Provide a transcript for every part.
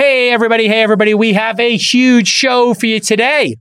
Hey, everybody. Hey, everybody. We have a huge show for you today.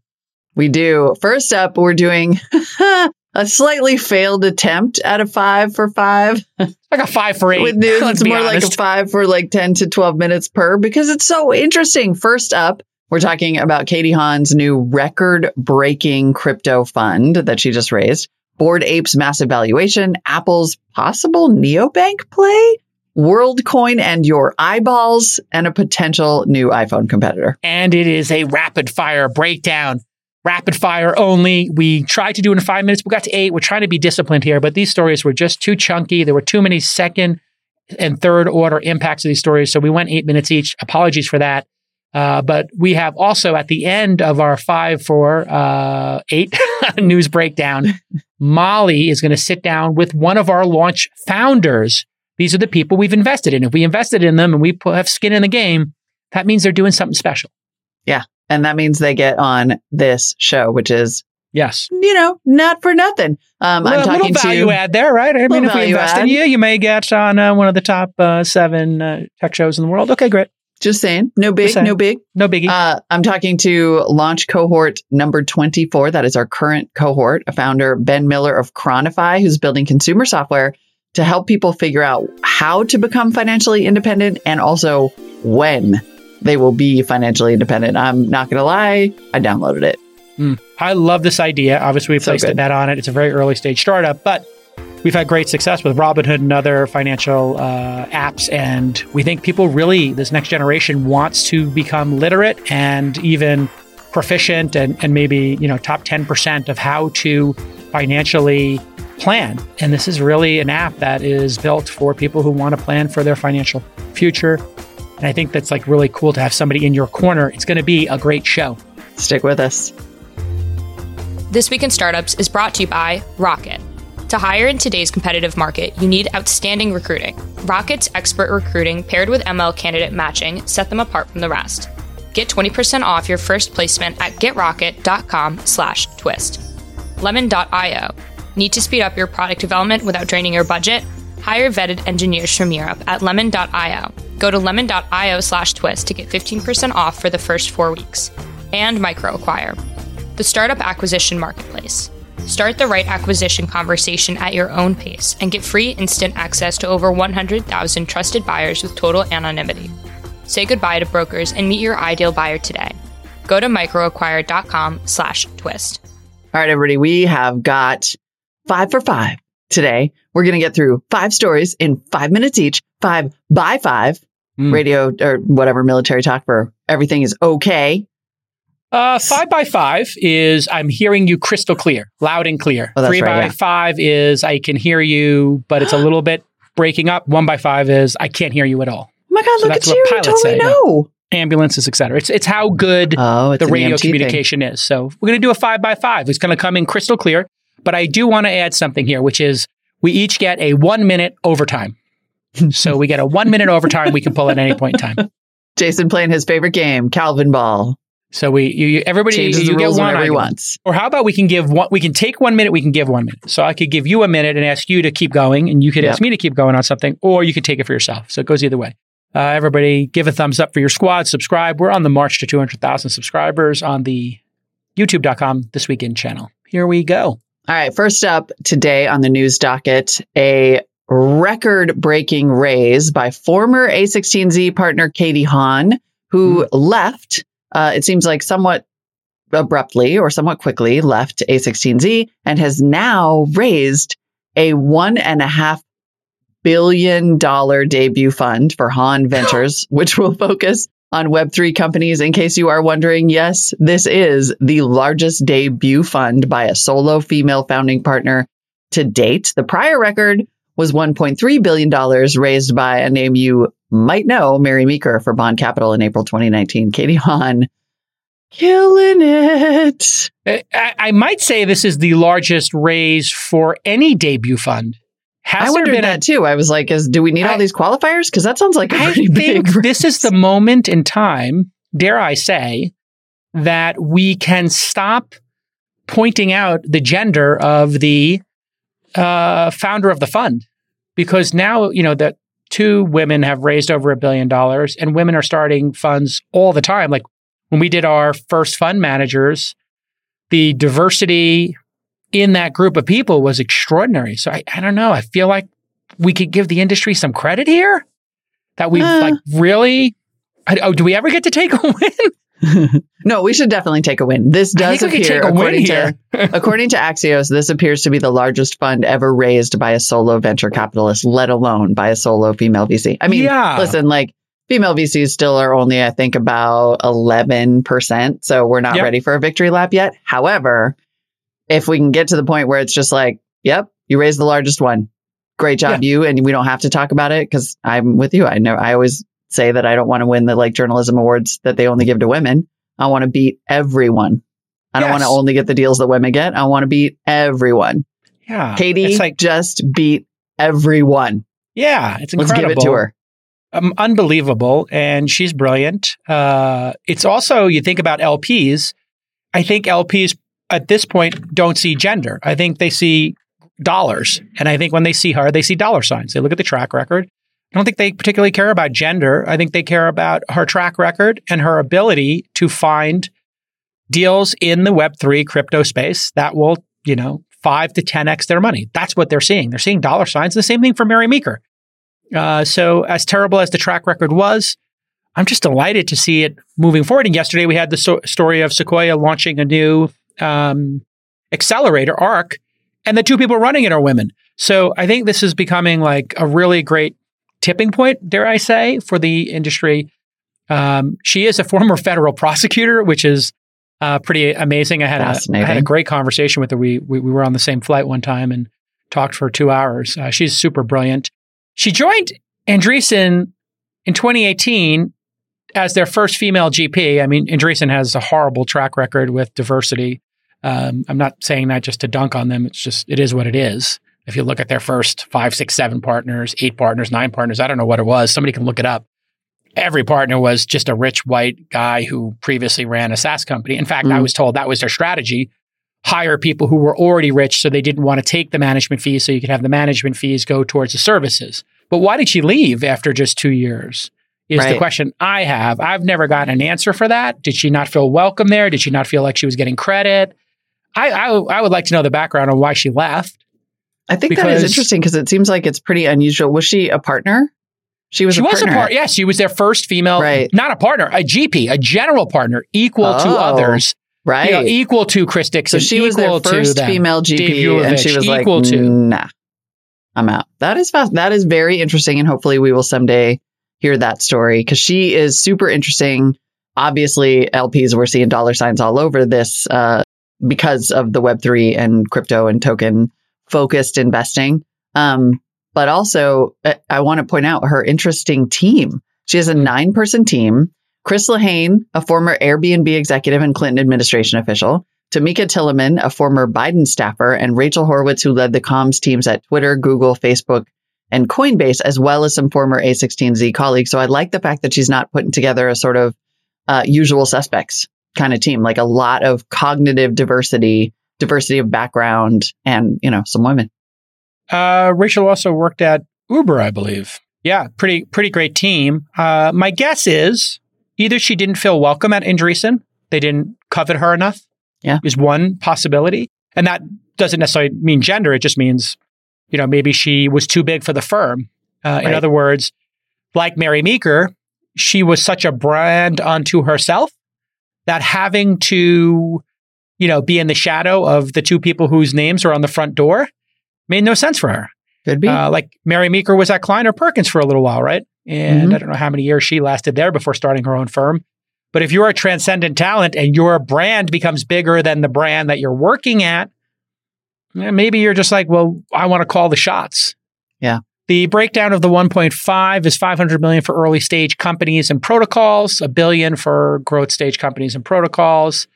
We do. First up, we're doing a slightly failed attempt at a five for five. Like a five for eight. With news, it's more like a five for like 10 to 12 minutes per because it's so interesting. First up, we're talking about Katie Haun's new record breaking crypto fund that she just raised, Bored Apes massive valuation, Apple's possible neobank play, WorldCoin and your eyeballs, and a potential new iPhone competitor. and it is a rapid fire breakdown. Rapid fire only. We tried to do it in five minutes. We got to eight. We're trying to be disciplined here, but these stories were just too chunky. There were too many second and third order impacts of these stories. So we went eight minutes each. Apologies for that. Uh, but we have also at the end of our five, four, uh, eight news breakdown, Molly is going to sit down with one of our launch founders. These are the people we've invested in. If we invested in them and we put, have skin in the game, that means they're doing something special. Yeah. And that means they get on this show, which is, Yes. you know, not for nothing. Um, Well, I'm a talking little value to add there, right? I mean, if we invest in you, you may get on uh, one of the top uh, seven uh, tech shows in the world. Okay, great. just saying, no big, saying. no big. No biggie. Uh, I'm talking to launch cohort number 24. That is our current cohort, a founder, Ben Miller of ChroniFI, who's building consumer software to help people figure out how to become financially independent and also when they will be financially independent. I'm not going to lie, I downloaded it. I love this idea. Obviously, we So placed a bet on it. It's a very early stage startup, but we've had great success with Robinhood and other financial uh, apps. And we think people really, this next generation wants to become literate and even proficient and, and maybe, you know, top 10% of how to financially plan. And this is really an app that is built for people who want to plan for their financial future. And I think that's like really cool to have somebody in your corner. It's going to be a great show. Stick with us. This Week in Startups is brought to you by Rocket. To hire in today's competitive market, you need outstanding recruiting. Rocket's expert recruiting paired with ML candidate matching set them apart from the rest. Get 20% off your first placement at getrocket.com slash twist. Lemon.io. Need to speed up your product development without draining your budget? Hire vetted engineers from Europe at lemon.io. Go to lemon.io slash twist to get 15% off for the first four weeks. And MicroAcquire the startup acquisition marketplace. Start the right acquisition conversation at your own pace and get free instant access to over 100,000 trusted buyers with total anonymity. Say goodbye to brokers and meet your ideal buyer today. Go to microacquire.com slash twist. All right, everybody, we have got five for five today. We're going to get through five stories in five minutes each, five by five Mm. radio or whatever military talk for everything is okay. Uh, five by five is I'm hearing you crystal clear, loud and clear. Oh, Three right, by yeah. five is I can hear you, but it's a little bit breaking up. One by five is I can't hear you at all. Oh my God, So look at you. You pilots totally say, yeah. know. Ambulances, etc. It's it's how good Oh, it's the radio EMT thing. communication is. So we're going to do a five by five. It's going to come in crystal clear. But I do want to add something here, which is we each get a one minute overtime. so we get a one minute overtime we can pull at any point in time. Jason playing his favorite game, Calvin Ball. So we you, you everybody Changes you the get one whenever I he wants. Or how about we can give one, we can take one minute, we can give one minute. So I could give you a minute and ask you to keep going, and you could Yep. ask me to keep going on something, or you could take it for yourself. So it goes either way. Uh, everybody give a thumbs up for your squad, subscribe. We're on the march to 200,000 subscribers on the youtube.com this weekend channel. Here we go. All right, first up today on the news docket, a record breaking raise by former A16Z partner Katie Haun, who left, uh, it seems like somewhat abruptly or somewhat quickly left A16Z and has now raised a one and a half billion dollar debut fund for Haun Ventures, which will focus on Web3 companies. In case you are wondering, yes, this is the largest debut fund by a solo female founding partner to date. The prior record was $1.3 billion raised by a name you might know, Mary Meeker for Bond Capital in April 2019. Katie Haun, killing it. I, I might say this is the largest raise for any debut fund. Has I wondered been a- that too. I was like, is, do we need I- all these qualifiers? Because that sounds like a I pretty think big. this is the moment in time, dare I say, that we can stop pointing out the gender of the uh, founder of the fund, because now you know that two women have raised over a billion dollars, and women are starting funds all the time. Like when we did our first fund managers, the diversity in that group of people was extraordinary. So I, I don't know. I feel like we could give the industry some credit here that we Uh. like really. I, oh, do we ever get to take a win? no, we should definitely take a win. This does think we could appear, take a win according here. to according to Axios, this appears to be the largest fund ever raised by a solo venture capitalist, let alone by a solo female VC. I mean, Yeah. listen, like female VCs still are only, I think, about eleven percent. So we're not Yep. ready for a victory lap yet. However, if we can get to the point where it's just like, yep, you raised the largest one. Great job, you, and we don't have to talk about it because I'm with you. I know I always say that I don't want to win the like journalism awards that they only give to women. I want to beat everyone. I don't want to only get the deals that women get. I want to beat everyone. Yeah, Katie It's like just beat everyone. yeah, it's Let's incredible. give it to her. um, unbelievable, and she's brilliant. Uh, it's also you think about LPs. I think LPs at this point don't see gender. I think they see dollars, and I think when they see her, they see dollar signs. They look at the track record. I don't think they particularly care about gender. I think they care about her track record and her ability to find deals in the Web3 crypto space that will, you know, five to 10x their money. That's what they're seeing. They're seeing dollar signs. The same thing for Mary Meeker. Uh, so, as terrible as the track record was, I'm just delighted to see it moving forward. And yesterday we had the so- story of Sequoia launching a new um, accelerator, ARC, and the two people running it are women. So, I think this is becoming like a really great tipping point, dare I say, for the industry. Um, she is a former federal prosecutor, which is uh, pretty amazing. I had a, I had a great conversation with her. We, we we were on the same flight one time and talked for two hours. Uh, she's super brilliant. She joined Andreessen in 2018 as their first female GP. I mean, Andreessen has a horrible track record with diversity. Um, I'm not saying that just to dunk on them. It's just it is what it is. If you look at their first five, six, seven partners, eight partners, nine partners, I don't know what it was. Somebody can look it up. Every partner was just a rich white guy who previously ran a SaaS company. In fact, I Mm. was told that was their strategy hire people who were already rich so they didn't want to take the management fees so you could have the management fees go towards the services. But why did she leave after just two years? Is the question I have. I've never gotten an answer for that. Did she not feel welcome there? Did she not feel like she was getting credit? I, I, I would like to know the background on why she left. I think that is interesting because it seems like it's pretty unusual. Was she a partner? She was she a was partner. a part. Yes, she was their first female, Right. not a partner, a GP, a general partner, equal to Oh, others, right? you know, equal to Chris so Dixon. she was their to first female GP, and she was like, equal to. "Nah, I'm out." That is fast. That is very interesting, and hopefully, we will someday hear that story because she is super interesting. Obviously, LPs we're seeing dollar signs all over this uh, because of the Web three and crypto and token focused investing. Um, but also, I want to point out her interesting team. She has a nine person team. Chris Lehane, a former Airbnb executive and Clinton administration official, Tomicah Tillemann, a former Biden staffer, and Rachel Horwitz, who led the comms teams at Twitter, Google, Facebook, and Coinbase, as well as some former A16Z colleagues. So I like the fact that she's not putting together a sort of uh, usual suspects kind of team, like a lot of cognitive diversity, diversity of background, and, you know, some women. Uh, Rachel also worked at Uber, I believe. Yeah, pretty pretty great team. Uh, my guess is either she didn't feel welcome at Andreessen, they didn't covet her enough. Yeah. is one possibility, and that doesn't necessarily mean gender. It just means, you know, maybe she was too big for the firm. Uh, In other words, like Mary Meeker, she was such a brand unto herself that having to, you know, be in the shadow of the two people whose names are on the front door made no sense for her. Could be. Uh, like Mary Meeker was at Kleiner Perkins for a little while, right? And Mhm. I don't know how many years she lasted there before starting her own firm. But if you're a transcendent talent and your brand becomes bigger than the brand that you're working at, eh, maybe you're just like, well, I want to call the shots. Yeah. The breakdown of the 1.5 is 500 million for early stage companies and protocols, a billion for growth stage companies and protocols.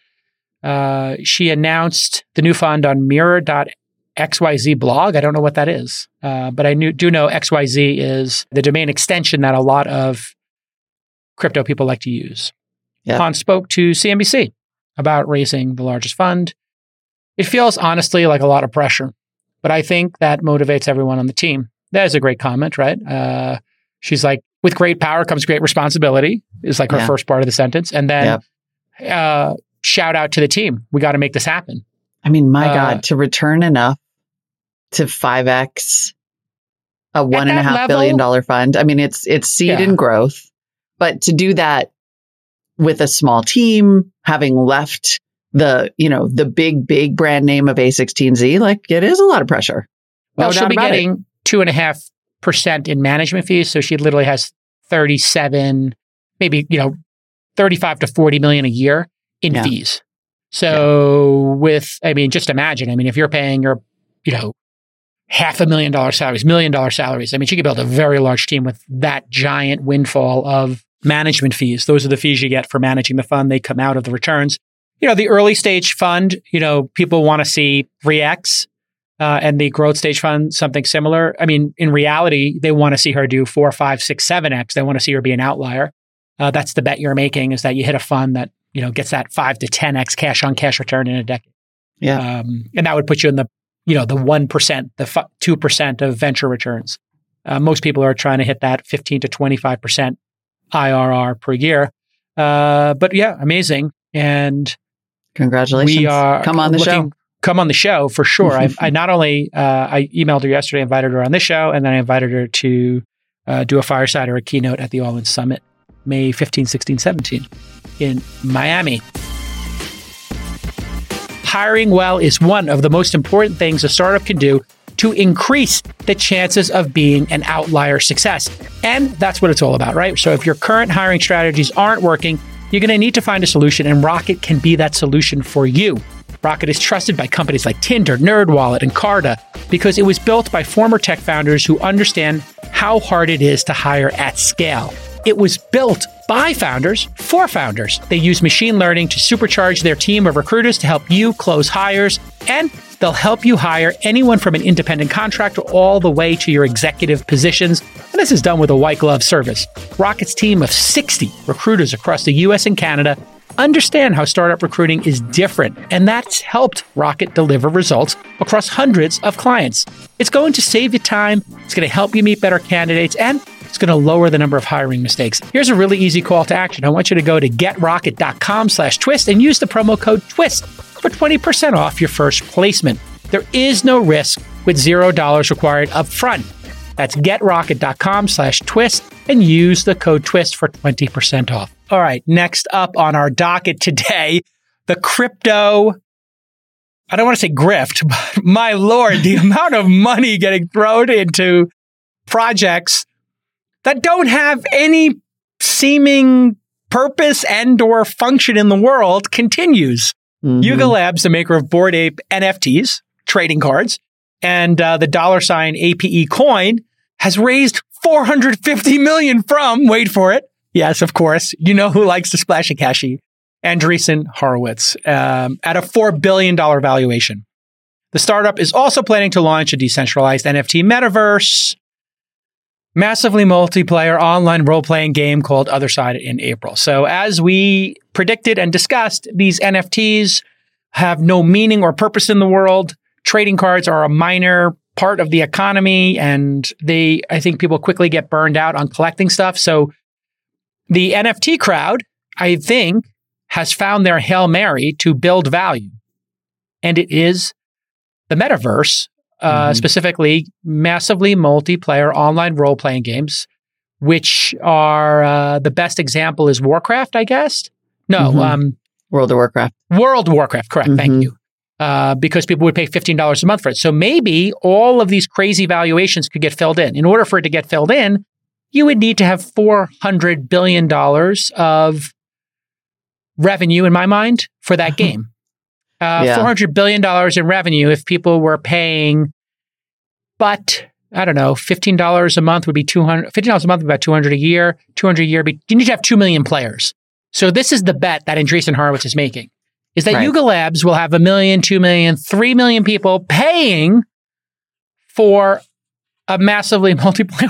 Uh, she announced the new fund on mirror.xyz blog. I don't know what that is, uh, but I knew, do know XYZ is the domain extension that a lot of crypto people like to use. Yeah. Haun spoke to CNBC about raising the largest fund. It feels honestly like a lot of pressure, but I think that motivates everyone on the team. That is a great comment, right? Uh, She's like, with great power comes great responsibility, is like her Yeah. first part of the sentence. And then uh, shout out to the team. We got to make this happen. I mean, my Uh, God, to return enough to 5x a one and a half level- billion dollar fund. I mean, it's it's seed Yeah. and growth, but to do that with a small team, having left the, you know, the big, big brand name of A16Z, like it is a lot of pressure. Well, No she'll be getting it. Two and a half percent in management fees. So she literally has 37, maybe, you know, 35 to 40 million a year in Yeah. fees. So with, I mean, just imagine, I mean, if you're paying your, you know, half a million dollar salaries, million dollar salaries, I mean, she could build a very large team with that giant windfall of management fees. Those are the fees you get for managing the fund. They come out of the returns. You know, the early stage fund, you know, people want to see 3x uh, and the growth stage fund something similar. I mean, in reality, they want to see her do four, five, six, seven x. They want to see her be an outlier. Uh, that's the bet you're making is that you hit a fund that you know gets that five to ten x cash on cash return in a decade. Yeah. um, and that would put you in the you know the one percent, the two percent of venture returns. Uh, most people are trying to hit that fifteen to twenty five percent IRR per year. Uh, but yeah, amazing. And Congratulations. we are Come on the looking- show. Come on the show for sure. I, I not only uh, I emailed her yesterday, invited her on this show, and then I invited her to uh, do a fireside or a keynote at the All In Summit, May 15, 16, 17 in Miami. Hiring well is one of the most important things a startup can do to increase the chances of being an outlier success. And that's what it's all about, right? So if your current hiring strategies aren't working, you're going to need to find a solution, and Rocket can be that solution for you. Rocket is trusted by companies like Tinder, NerdWallet, and Carta because it was built by former tech founders who understand how hard it is to hire at scale. It was built by founders for founders. They use machine learning to supercharge their team of recruiters to help you close hires, and they'll help you hire anyone from an independent contractor all the way to your executive positions. And this is done with a white glove service. Rocket's team of 60 recruiters across the US and Canada understand how startup recruiting is different, and that's helped Rocket deliver results across hundreds of clients. It's going to save you time, it's going to help you meet better candidates, and it's going to lower the number of hiring mistakes. Here's a really easy call to action. I want you to go to getrocket.com slash twist and use the promo code TWIST for 20% off your first placement. There is no risk with $0 required up front. That's getrocket.com slash twist and use the code twist for 20% off. All right, next up on our docket today, the crypto. I don't want to say grift, but my lord, the amount of money getting thrown into projects that don't have any seeming purpose and or function in the world continues. Mhm. Yuga Labs, the maker of Bored Ape NFTs, trading cards, and uh, the dollar sign APE coin, has raised 450 million from, wait for it, yes, of course, you know who likes to splash a cashy, Andreessen Horowitz, um, at a $4 billion valuation. The startup is also planning to launch a decentralized NFT metaverse, massively multiplayer online role playing game called Other Side in April. So, as we predicted and discussed, these NFTs have no meaning or purpose in the world. Trading cards are a minor part of the economy, and they, I think people quickly get burned out on collecting stuff. So, the NFT crowd, I think, has found their Hail Mary to build value. And it is the metaverse uh, Mhm. specifically massively multiplayer online role playing games, which are uh, the best example is Warcraft, I guess. No, Mhm. um, World of Warcraft. World of Warcraft, correct. Mhm. Thank you. Uh, because people would pay $15 a month for it. So maybe all of these crazy valuations could get filled in. In order for it to get filled in, you would need to have $400 billion of revenue, in my mind, for that game. Uh, Yeah. $400 billion in revenue if people were paying, but I don't know, $15 a month would be 200, $15 a month would be about 200 a year, 200 a year, but you need to have 2 million players. So this is the bet that Andreessen Horowitz is making, is that Right. Yuga Labs will have a million, 2 million, 3 million people paying for a massively multiplayer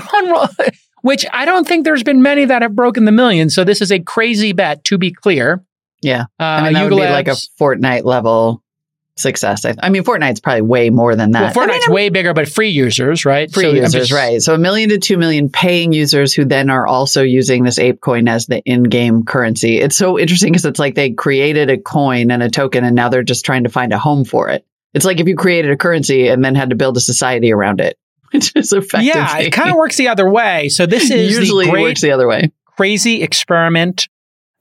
which I don't think there's been many that have broken the million. So this is a crazy bet, to be clear. Yeah. Uh, I mean, that Yuga would be like a Fortnite level success. I, I mean, Fortnite's probably way more than that. Well, I mean, Fortnite's way bigger, but free users, right? free So users, just- right? So a million to two million paying users who then are also using this ape coin as the in-game currency. It's so interesting because it's like they created a coin and a token, and now they're just trying to find a home for it. It's like if you created a currency and then had to build a society around it, which is effectively Yeah, it kind of works the other way. So this is usually the great works the other way. crazy experiment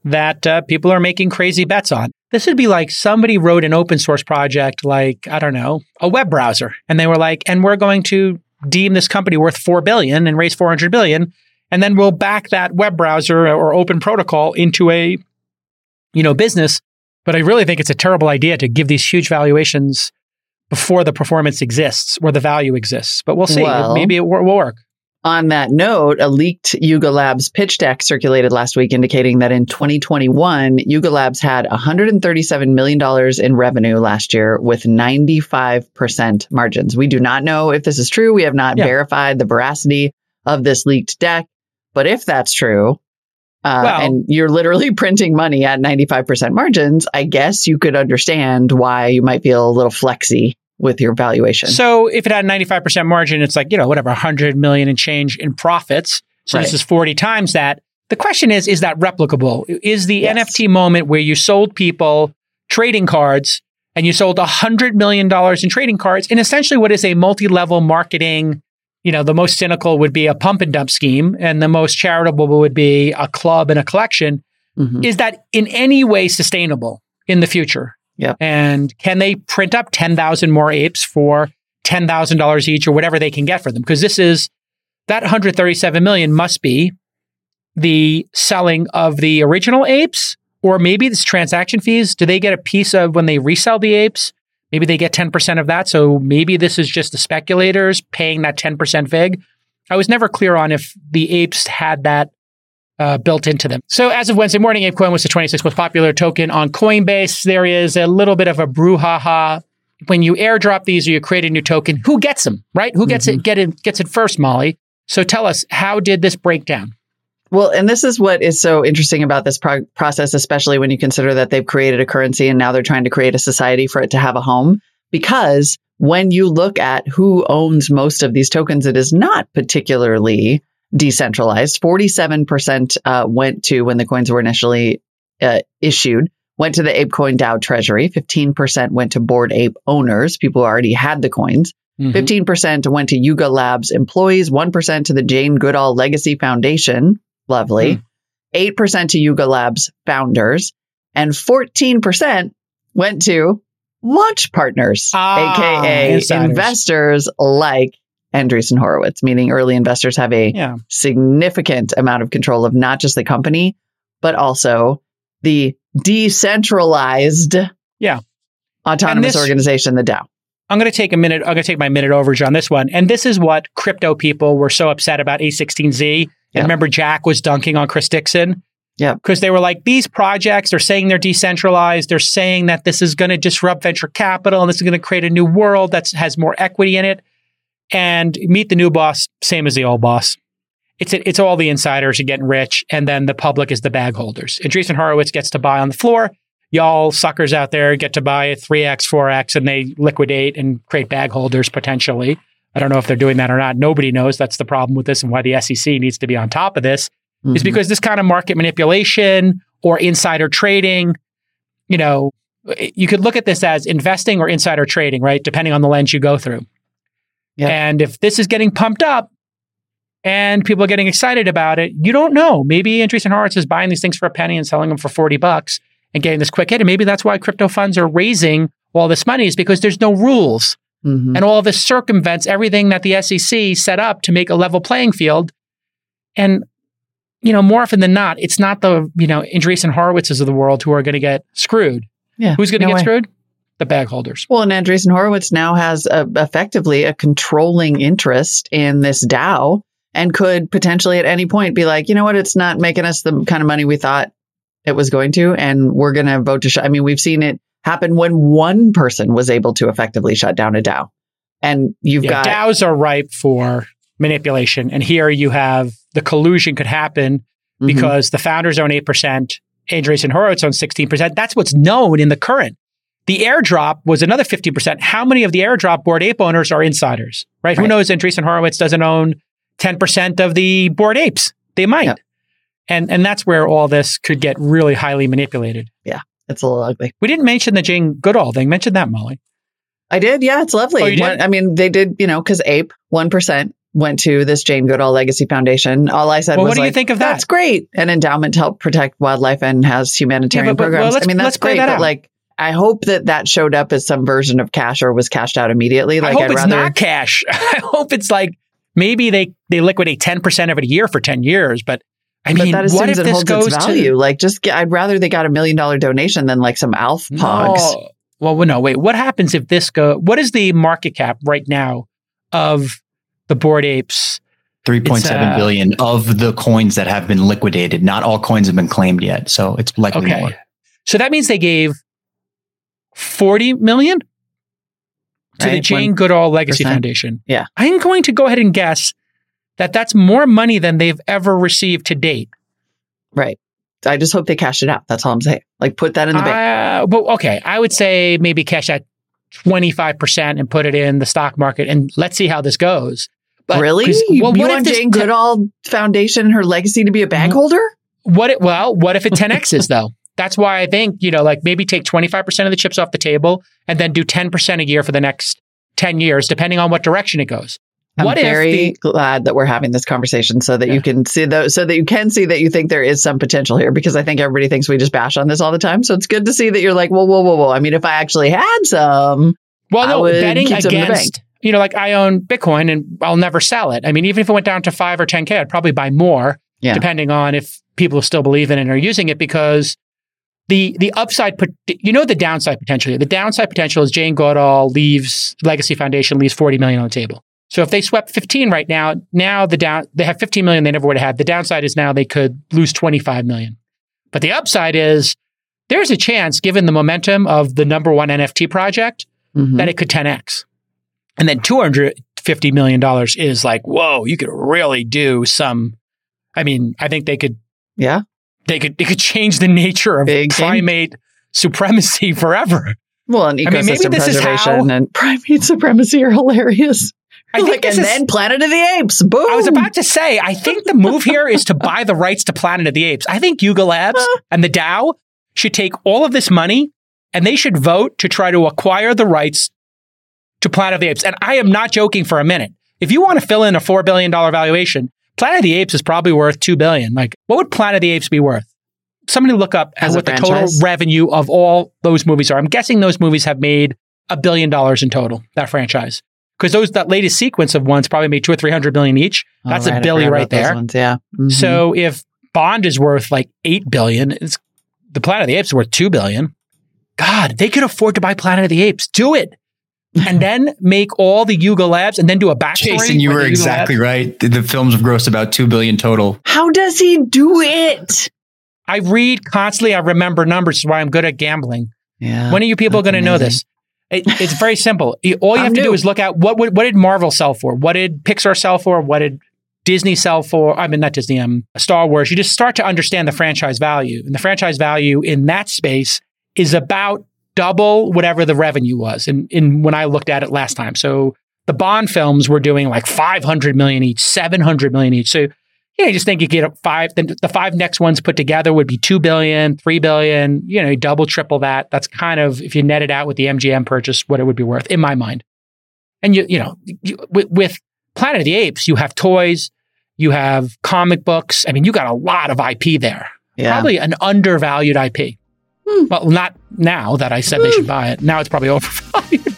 that uh, people are making crazy bets on. This would be like somebody wrote an open source project, like, I don't know, a web browser. And they were like, and we're going to deem this company worth 4 billion and raise 400 billion. And then we'll back that web browser or open protocol into a, you know, business. But I really think it's a terrible idea to give these huge valuations before the performance exists or the value exists. But we'll see. Well- Maybe it will work. On that note, a leaked Yuga Labs pitch deck circulated last week indicating that in 2021, Yuga Labs had $137 million in revenue last year with 95% margins. We do not know if this is true. We have not Yeah. verified the veracity of this leaked deck. But if that's true, uh, Well- and you're literally printing money at 95% margins, I guess you could understand why you might feel a little flexy with your valuation. So if it had 95% margin, it's like, you know, whatever, 100 million and change in profits. So Right. this is 40 times that. The question is, is that replicable? Is the Yes. NFT moment where you sold people trading cards and you sold $100 million in trading cards in essentially what is a multi-level marketing, you know, the most cynical would be a pump and dump scheme and the most charitable would be a club and a collection. Mhm. Is that in any way sustainable in the future? Yep. And can they print up 10,000 more apes for $10,000 each or whatever they can get for them? Because this is that 137 million must be the selling of the original apes or maybe it's transaction fees. Do they get a piece of when they resell the apes? Maybe they get 10% of that. So maybe this is just the speculators paying that 10% vig. I was never clear on if the apes had that uh, built into them. So as of Wednesday morning, ApeCoin was the 26th most popular token on Coinbase. There is a little bit of a brouhaha when you airdrop these or you create a new token. Who gets them, right? Who gets it? Get it? Gets it first, Molly. So tell us, how did this break down? Well, and this is what is so interesting about this pro- process, especially when you consider that they've created a currency and now they're trying to create a society for it to have a home. Because when you look at who owns most of these tokens, it is not particularly decentralized. 47% uh, went to when the coins were initially uh, issued, went to the ApeCoin DAO treasury. 15% went to Bored Ape owners, people who already had the coins. Mhm. 15% went to Yuga Labs employees, 1% to the Jane Goodall Legacy Foundation. Lovely. 8% to Yuga Labs founders. And 14% went to launch partners, Ah, aka insiders. investors like Andreessen Horowitz, meaning early investors have a Yeah. significant amount of control of not just the company, but also the decentralized Yeah. autonomous this- organization, the DAO. I'm going to take a minute. I'm going to take my minute overage on this one. And this is what crypto people were so upset about A16Z. Yeah. And remember, Jack was dunking on Chris Dixon. Yeah. Because they were like, these projects are saying they're decentralized. They're saying that this is going to disrupt venture capital and this is going to create a new world that has more equity in it. And meet the new boss, same as the old boss. It's it's all the insiders are getting rich, and then the public is the bag holders. Andreessen Horowitz gets to buy on the floor. Y'all suckers out there get to buy at 3x, 4x, and they liquidate and create bag holders potentially. I don't know if they're doing that or not. Nobody knows. That's the problem with this and why the SEC needs to be on top of this is Mhm. because this kind of market manipulation or insider trading, you know, you could look at this as investing or insider trading, right? Depending on the lens you go through. Yeah. And if this is getting pumped up and people are getting excited about it, you don't know. Maybe Andreessen Horowitz is buying these things for a penny and selling them for 40 bucks and getting this quick hit. And maybe that's why crypto funds are raising all this money is because there's no rules Mhm. and all this circumvents everything that the SEC set up to make a level playing field. And you know, more often than not, it's not the you know Andreessen Horowitzes of the world who are going to get screwed. Yeah. Who's going to no get way. screwed? The bag holders. Well, and Andreessen Horowitz now has a, effectively a controlling interest in this DAO and could potentially at any point be like, you know what, it's not making us the kind of money we thought it was going to, and we're going to vote to shut. I mean, we've seen it happen when one person was able to effectively shut down a DAO. And you've Yeah, got DAOs are ripe for manipulation, and here you have the collusion could happen Mhm. because the founders own eight percent, Andreessen Horowitz owns sixteen percent. That's what's known in the current. The airdrop was another 50%. How many of the airdrop bored Ape owners are insiders, right? Who knows? Andreessen Horowitz doesn't own 10% of the bored Apes. They might. Yep. And, and that's where all this could get really highly manipulated. Yeah, it's a little ugly. We didn't mention the Jane Goodall thing. Mention that, Molly. I did. Yeah, it's lovely. Oh? One- I mean, they did, you know, because Ape, 1% went to this Jane Goodall Legacy Foundation. All I said Well, was what do you think of that? That's great. An endowment to help protect wildlife and has humanitarian Yeah, but- but- programs. let's- I mean, that's great. that But like, I hope that that showed up as some version of cash or was cashed out immediately. Like, I hope would it's rather. not cash. I hope it's like maybe they, they liquidate 10% of it a year for 10 years. But I but mean, that what if it this holds goes its to value. Like, just get, I'd rather they got a million dollar donation than like some Alf Pogs. No. Well, no, wait. What happens if this go? What is the market cap right now of the bored apes? Three point seven uh, billion of the coins that have been liquidated. Not all coins have been claimed yet, so it's likely Okay, more. so that means they gave forty million to the Right, Jane Goodall Legacy 1%. Foundation. Yeah. I'm going to go ahead and guess that that's more money than they've ever received to date. Right. I just hope they cash it out. That's all I'm saying. Like, put that in the bank. Uh, but okay, I would say maybe cash out five percent and put it in the stock market, and let's see how this goes. But- really? well, you what if want this Jane Goodall Foundation, her legacy to be a bag Mhm. holder? What it well, what if it 10x's though? That's why I think, you know, like maybe take 25% of the chips off the table and then do 10% a year for the next 10 years, depending on what direction it goes. I'm what very the glad that we're having this conversation so that Yeah. you can see those, so that you can see that you think there is some potential here because I think everybody thinks we just bash on this all the time. So it's good to see that you're like, whoa, whoa, whoa, whoa. I mean, if I actually had some, well no betting against you know, like I own Bitcoin and I'll never sell it. I mean, even if it went down to five or 10K, I'd probably buy more, Yeah. depending on if people still believe in it and are using it because the the upside, you know, the downside potential. The downside potential is Jane Goodall leaves Legacy Foundation leaves 40 million on the table. So if they swept 15 right now, now the down they have 15 million they never would have had. The downside is now they could lose 25 million. But the upside is there's a chance, given the momentum of the number one NFT project, Mhm. that it could 10x. And then $250 million is like, whoa, you could really do some. I mean, I think they could, yeah, they could, it could change the nature of Big game. primate supremacy forever. well, and I mean, maybe ecosystem this is how- and primate supremacy are hilarious. I think like, this and is- then Planet of the Apes. Boom. I was about to say, I think the move here is to buy the rights to Planet of the Apes. I think Yuga Labs and the DAO should take all of this money and they should vote to try to acquire the rights to Planet of the Apes. And I am not joking for a minute. If you want to fill in a $4 billion valuation, Planet of the Apes is probably worth 2 billion. Like, what would Planet of the Apes be worth? Somebody look up As what the total revenue of all those movies are. I'm guessing those movies have made a billion dollars in total, that franchise. Because those that latest sequence of ones probably made two or three hundred million each. Oh, That's right, a forgot right there. ones, Yeah. Mhm. So if Bond is worth like eight billion, it's the Planet of the Apes is worth two billion. God, they could afford to buy Planet of the Apes. Do it. And then make all the Yuga Labs and then do a backstory. Jason, you were exactly Labs. right. The, the films have grossed about two billion total. how does he do it? I read constantly. I remember numbers. Is why I'm good at gambling. Yeah. when are you people going to know this? It, it's very simple. All you have to do is look at what would, what did Marvel sell for? What did Pixar sell for? What did Disney sell for? I mean, not Disney. Um, Star Wars. You just start to understand the franchise value, and the franchise value in that space is about double whatever the revenue was. In in when I looked at it last time, so the Bond films were doing like 500 million each, 700 million each. So you know, you just think you get five, then the five next ones put together would be 2 billion, 3 billion, you know, you double, triple that. That's kind of, if you net it out with the MGM purchase, what it would be worth in my mind. And you, you know, you, with, with Planet of the Apes, you have toys, you have comic books. I mean, you got a lot of IP there. Yeah. Probably an undervalued IP. Hmm. Well, not now that I said they should buy it. Now it's probably overvalued.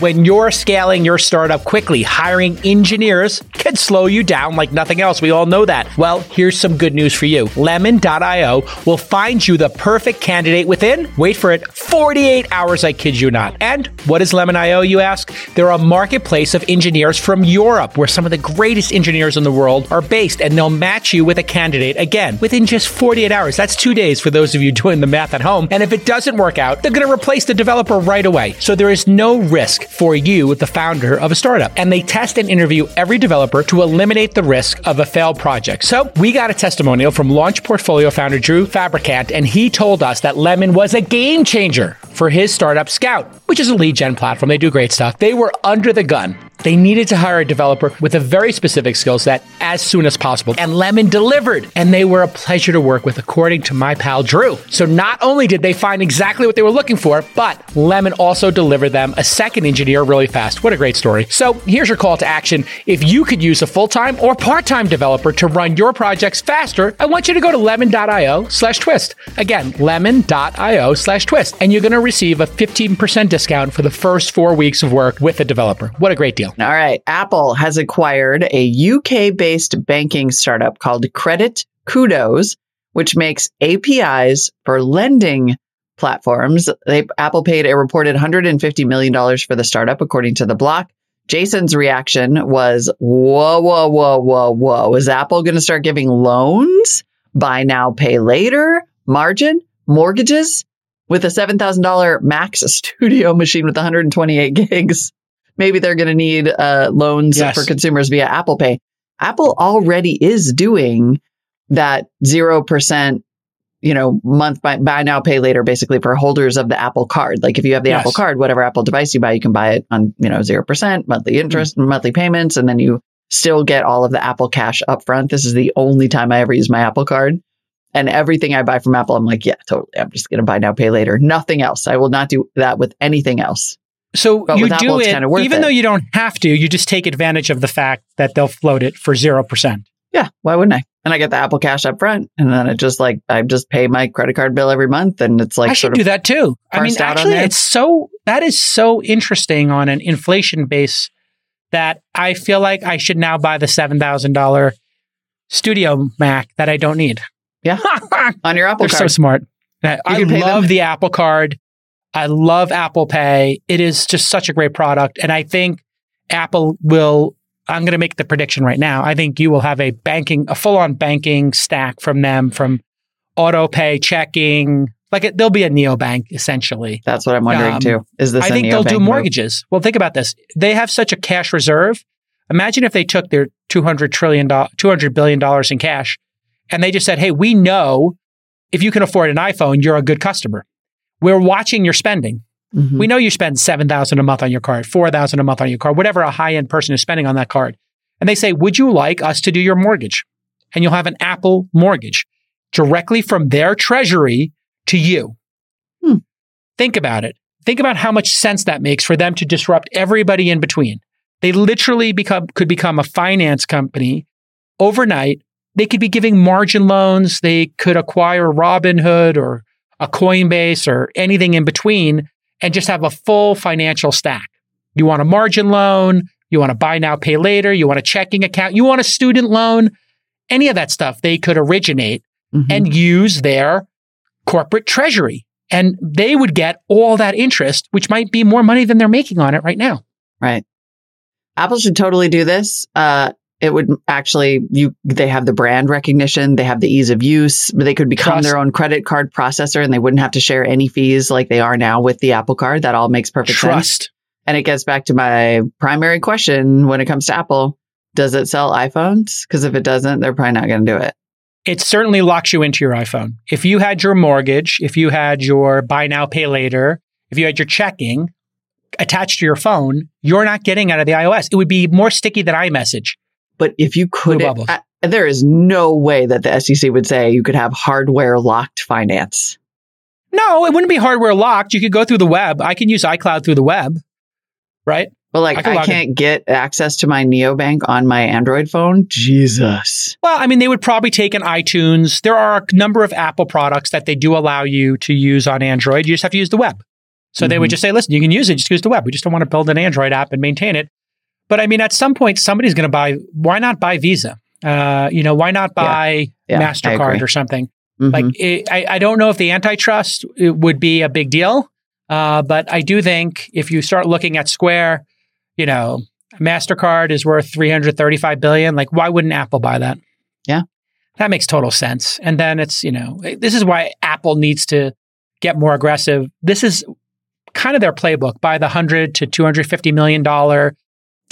When you're scaling your startup quickly, hiring engineers can slow you down like nothing else. We all know that. Well, here's some good news for you. Lemon.io will find you the perfect candidate within, wait for it, 48 hours, I kid you not. And what is Lemon.io, you ask? They're a marketplace of engineers from Europe, where some of the greatest engineers in the world are based, and they'll match you with a candidate again within just 48 hours. That's two days for those of you doing the math at home. And if it doesn't work out, they're going to replace the developer right away. So there is no risk. For you, the founder of a startup. And they test and interview every developer to eliminate the risk of a failed project. So we got a testimonial from Launch Portfolio founder Drew Fabricant, and he told us that Lemon was a game changer for his startup Scout, which is a lead gen platform. They do great stuff. They were under the gun. They needed to hire a developer with a very specific skill set as soon as possible. And Lemon delivered. And they were a pleasure to work with, according to my pal Drew. So not only did they find exactly what they were looking for, but Lemon also delivered them a second engineer really fast. What a great story. So here's your call to action. If you could use a full time or part time developer to run your projects faster, I want you to go to lemon.io slash twist. Again, lemon.io slash twist. And you're going to receive a 15% discount for the first four weeks of work with a developer. What a great deal. All right. Apple has acquired a UK based banking startup called Credit Kudos, which makes APIs for lending platforms. They, Apple paid a reported $150 million for the startup, according to the block. Jason's reaction was, whoa, whoa, whoa, whoa, whoa. Is Apple going to start giving loans? Buy now, pay later? Margin? Mortgages? With a $7,000 Max Studio machine with 128 gigs maybe they're going to need uh, loans Yes. for consumers via Apple Pay. Apple already is doing that 0%, you know, month by buy now, pay later, basically for holders of the Apple card. Like if you have the Yes. Apple card, whatever Apple device you buy, you can buy it on, you know, 0% monthly interest and monthly payments. And then you still get all of the Apple cash up front. This is the only time I ever use my Apple card. And everything I buy from Apple, I'm like, yeah, totally. I'm just going to buy now, pay later. Nothing else. I will not do that with anything else. So But you do it, kinda even it. though you don't have to, you just take advantage of the fact that they'll float it for 0%. Yeah, why wouldn't I? And I get the Apple Cash up front, and then it just like I just pay my credit card bill every month, and it's like I should do that too. I mean, actually, it's so that is so interesting on an inflation base that I feel like I should now buy the seven thousand dollar Studio Mac that I don't need. Yeah. on your Apple They're so smart. I I love them. the Apple Card. I love Apple Pay. It is just such a great product, and I think Apple will. I'm going to make the prediction right now. I think you will have a banking, a full-on banking stack from them, from auto pay, checking. Like it, there'll be a neobank essentially. That's what I'm wondering Um, too. Is this? I think they'll do move? mortgages. Well, think about this. They have such a cash reserve. Imagine if they took their 200 trillion dollars, 200 billion dollars in cash and they just said, "Hey, we know if you can afford an iPhone, you're a good customer. We're watching your spending. Mhm. We know you spend 7,000 a month on your card, 4,000 a month on your card, whatever a high-end person is spending on that card." And they say, "Would you like us to do your mortgage?" And you'll have an Apple mortgage directly from their treasury to you. Hmm. Think about it. Think about how much sense that makes for them to disrupt everybody in between. They literally become could become a finance company overnight. They could be giving margin loans. They could acquire Robinhood or a Coinbase or anything in between and just have a full financial stack. You want a margin loan, you want to buy now, pay later, you want a checking account, you want a student loan, any of that stuff they could originate Mhm. and use their corporate treasury. And they would get all that interest, which might be more money than they're making on it right now. right. Apple should totally do this. Uh, it would actually you they have the brand recognition, they have the ease of use. They could become Trust. their own credit card processor, and they wouldn't have to share any fees like they are now with the Apple Card. That all makes perfect sense. Trust. And it gets back to my primary question when it comes to Apple: Does it sell iPhones? Because if it doesn't, they're probably not going to do it. It certainly locks you into your iPhone. If you had your mortgage, if you had your buy now, pay later, if you had your checking attached to your phone, you're not getting out of the iOS. It would be more sticky than iMessage. But if you couldn't, bubbles. I- there is no way that the SEC would say you could have hardware locked finance. No, it wouldn't be hardware locked. You could go through the web. I can use iCloud through the web, right? But like, I could I, can't get access to my neobank on my Android phone. Jesus. Well, I mean, they would probably take an iTunes. There are a number of Apple products that they do allow you to use on Android. You just have to use the web. So they would Mhm. just say, listen, you can use it, just use the web. We just don't want to build an Android app and maintain it. But I mean, at some point, somebody's going to buy, why not buy Visa? Uh, you know, why not buy Yeah, I MasterCard or something? Mhm. Like, it, I, I don't know if the antitrust it would be a big deal, uh, but I do think if you start looking at Square, you know, Mastercard is worth three hundred thirty-five billion. Like, why wouldn't Apple buy that? Yeah. that makes total sense. And then it's you know, this is why Apple needs to get more aggressive. This is kind of their playbook. Buy the hundred to two hundred fifty million dollar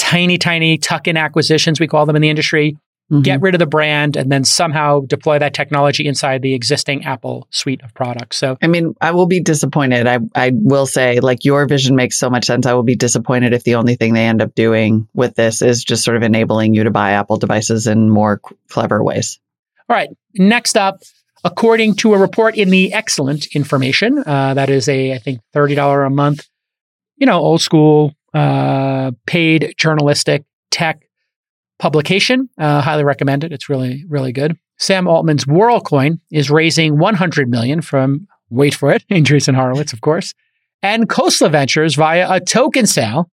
tiny, tiny tuck-in acquisitions, we call them in the industry. Mm-hmm. Get rid of the brand and then somehow deploy that technology inside the existing Apple suite of products. So, I mean, I will be disappointed. I, I will say, like, your vision makes so much sense. I will be disappointed if the only thing they end up doing with this is just sort of enabling you to buy Apple devices in more clever ways. All right. Next up, according to a report in the Excellent Information, uh, that is a, I think, $30 a month, you know, old school, uh, paid journalistic tech publication. Uh, highly recommend it. It's really, really good. Sam Altman's WorldCoin is raising 100 million from, wait for it, Andreessen Horowitz, of course, and Khosla Ventures via a token sale.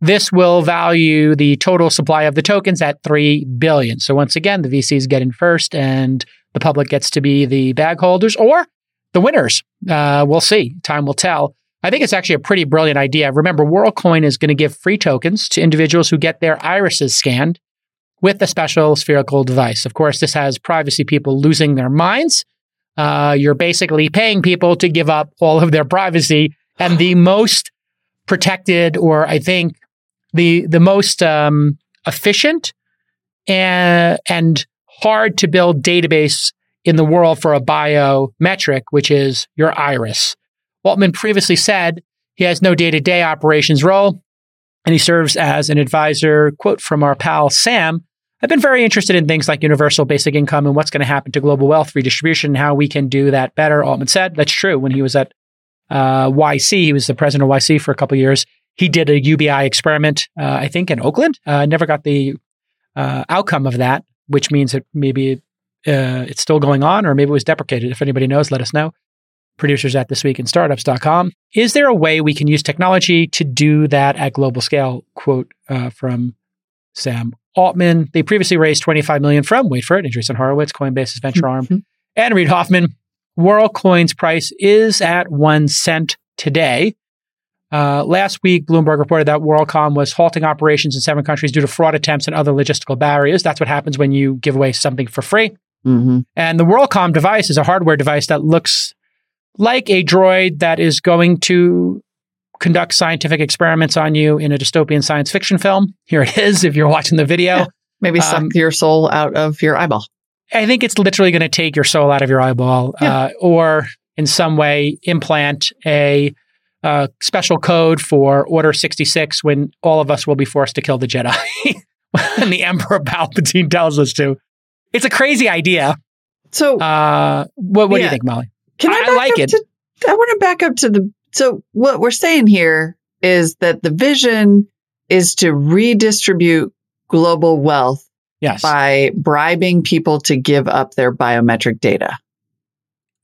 This will value the total supply of the tokens at 3 billion. So once again, the VCs get in first and the public gets to be the bag holders or the winners. Uh, we'll see. Time will tell. I think it's actually a pretty brilliant idea. Remember, WorldCoin is going to give free tokens to individuals who get their irises scanned with a special spherical device. Of course, this has privacy people losing their minds. Uh, you're basically paying people to give up all of their privacy, and the most protected, or I think the the most um, efficient and and hard to build database in the world for a biometric, which is your iris. Altman previously said he has no day to day operations role, and he serves as an advisor. Quote from our pal Sam I've been very interested in things like universal basic income and what's going to happen to global wealth redistribution and how we can do that better. Altman said that's true. When he was at uh, YC, he was the president of YC for a couple years. He did a UBI experiment, uh, I think, in Oakland. Uh, never got the uh, outcome of that, which means that maybe uh, it's still going on or maybe it was deprecated. If anybody knows, let us know producers at this week in thisweekinstartups.com. Is there a way we can use technology to do that at global scale? Quote uh, from Sam Altman. They previously raised 25 million from, wait for it, Andreessen Horowitz, Coinbase's venture arm, mm-hmm. and Reid Hoffman. WorldCoin's price is at one cent today. Uh, last week, Bloomberg reported that WorldCoin was halting operations in seven countries due to fraud attempts and other logistical barriers. That's what happens when you give away something for free. Mm-hmm. And the WorldCoin device is a hardware device that looks like a droid that is going to conduct scientific experiments on you in a dystopian science fiction film. Here it is if you're watching the video. Yeah, maybe suck um, your soul out of your eyeball. I think it's literally going to take your soul out of your eyeball yeah. uh, or in some way implant a uh, special code for Order 66 when all of us will be forced to kill the Jedi. and the Emperor Palpatine tells us to. It's a crazy idea. So, uh, what, what yeah. do you think, Molly? Can I, I like it. To, I want to back up to the. So what we're saying here is that the vision is to redistribute global wealth yes. by bribing people to give up their biometric data.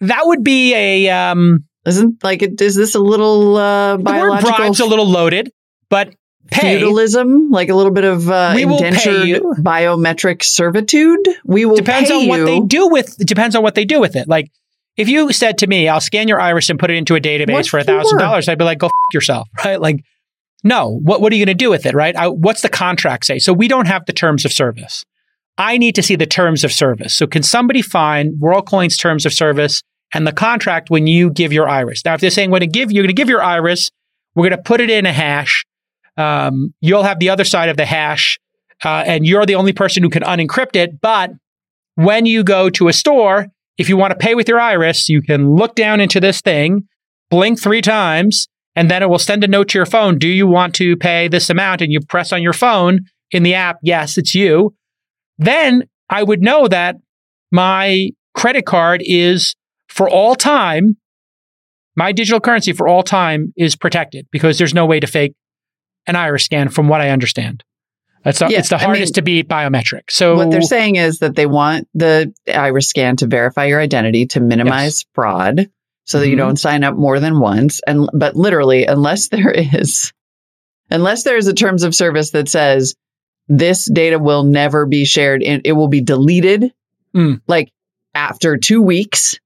That would be a um isn't like is this a little uh biological the word bribe's a little loaded, but pay. feudalism, like a little bit of uh, we indentured biometric servitude. We will depends on you. what they do with depends on what they do with it. Like if you said to me, I'll scan your iris and put it into a database for a thousand dollars, I'd be like, go f- yourself, right? Like, no, what, what are you going to do with it, right? I, what's the contract say? So we don't have the terms of service. I need to see the terms of service. So can somebody find WorldCoin's terms of service and the contract when you give your iris? Now, if they're saying, we're going to give, you're going to give your iris, we're going to put it in a hash. Um, you'll have the other side of the hash, uh, and you're the only person who can unencrypt it. But when you go to a store, if you want to pay with your iris, you can look down into this thing, blink three times, and then it will send a note to your phone. Do you want to pay this amount? And you press on your phone in the app, yes, it's you. Then I would know that my credit card is for all time, my digital currency for all time is protected because there's no way to fake an iris scan from what I understand. It's the, yeah, it's the hardest I mean, to beat biometric. So what they're saying is that they want the iris scan to verify your identity to minimize yes. fraud so that mm-hmm. you don't sign up more than once. And but literally, unless there is unless there is a terms of service that says this data will never be shared and it will be deleted mm. like after two weeks.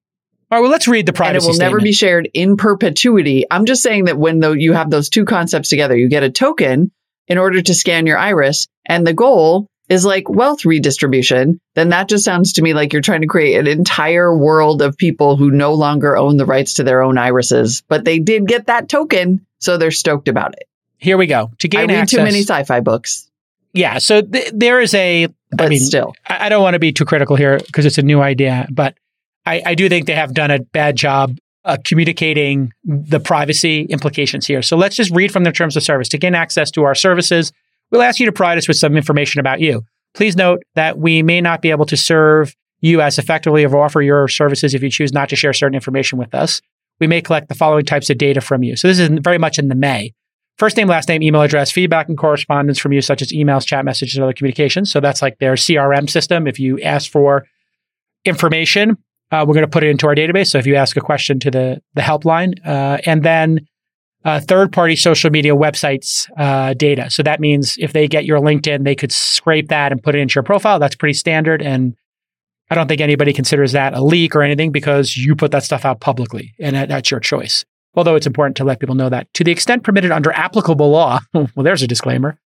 All right, well, let's read the privacy. And it will statement. never be shared in perpetuity. I'm just saying that when though you have those two concepts together, you get a token in order to scan your iris. And the goal is like wealth redistribution, then that just sounds to me like you're trying to create an entire world of people who no longer own the rights to their own irises, but they did get that token, so they're stoked about it. Here we go. To gain I read access. too many sci-fi books, yeah. So th- there is a. but I mean, still, I I don't want to be too critical here because it's a new idea, but I, I do think they have done a bad job uh, communicating the privacy implications here. So let's just read from their terms of service. To gain access to our services, we'll ask you to provide us with some information about you. Please note that we may not be able to serve you as effectively or offer your services if you choose not to share certain information with us. We may collect the following types of data from you. So this is very much in the may. First name, last name, email address, feedback and correspondence from you, such as emails, chat messages, and other communications. So that's like their CRM system. If you ask for information, uh, we're going to put it into our database. So if you ask a question to the the helpline, uh, and then uh, third party social media websites uh, data. So that means if they get your LinkedIn, they could scrape that and put it into your profile. That's pretty standard, and I don't think anybody considers that a leak or anything because you put that stuff out publicly, and that, that's your choice. Although it's important to let people know that to the extent permitted under applicable law. well, there's a disclaimer.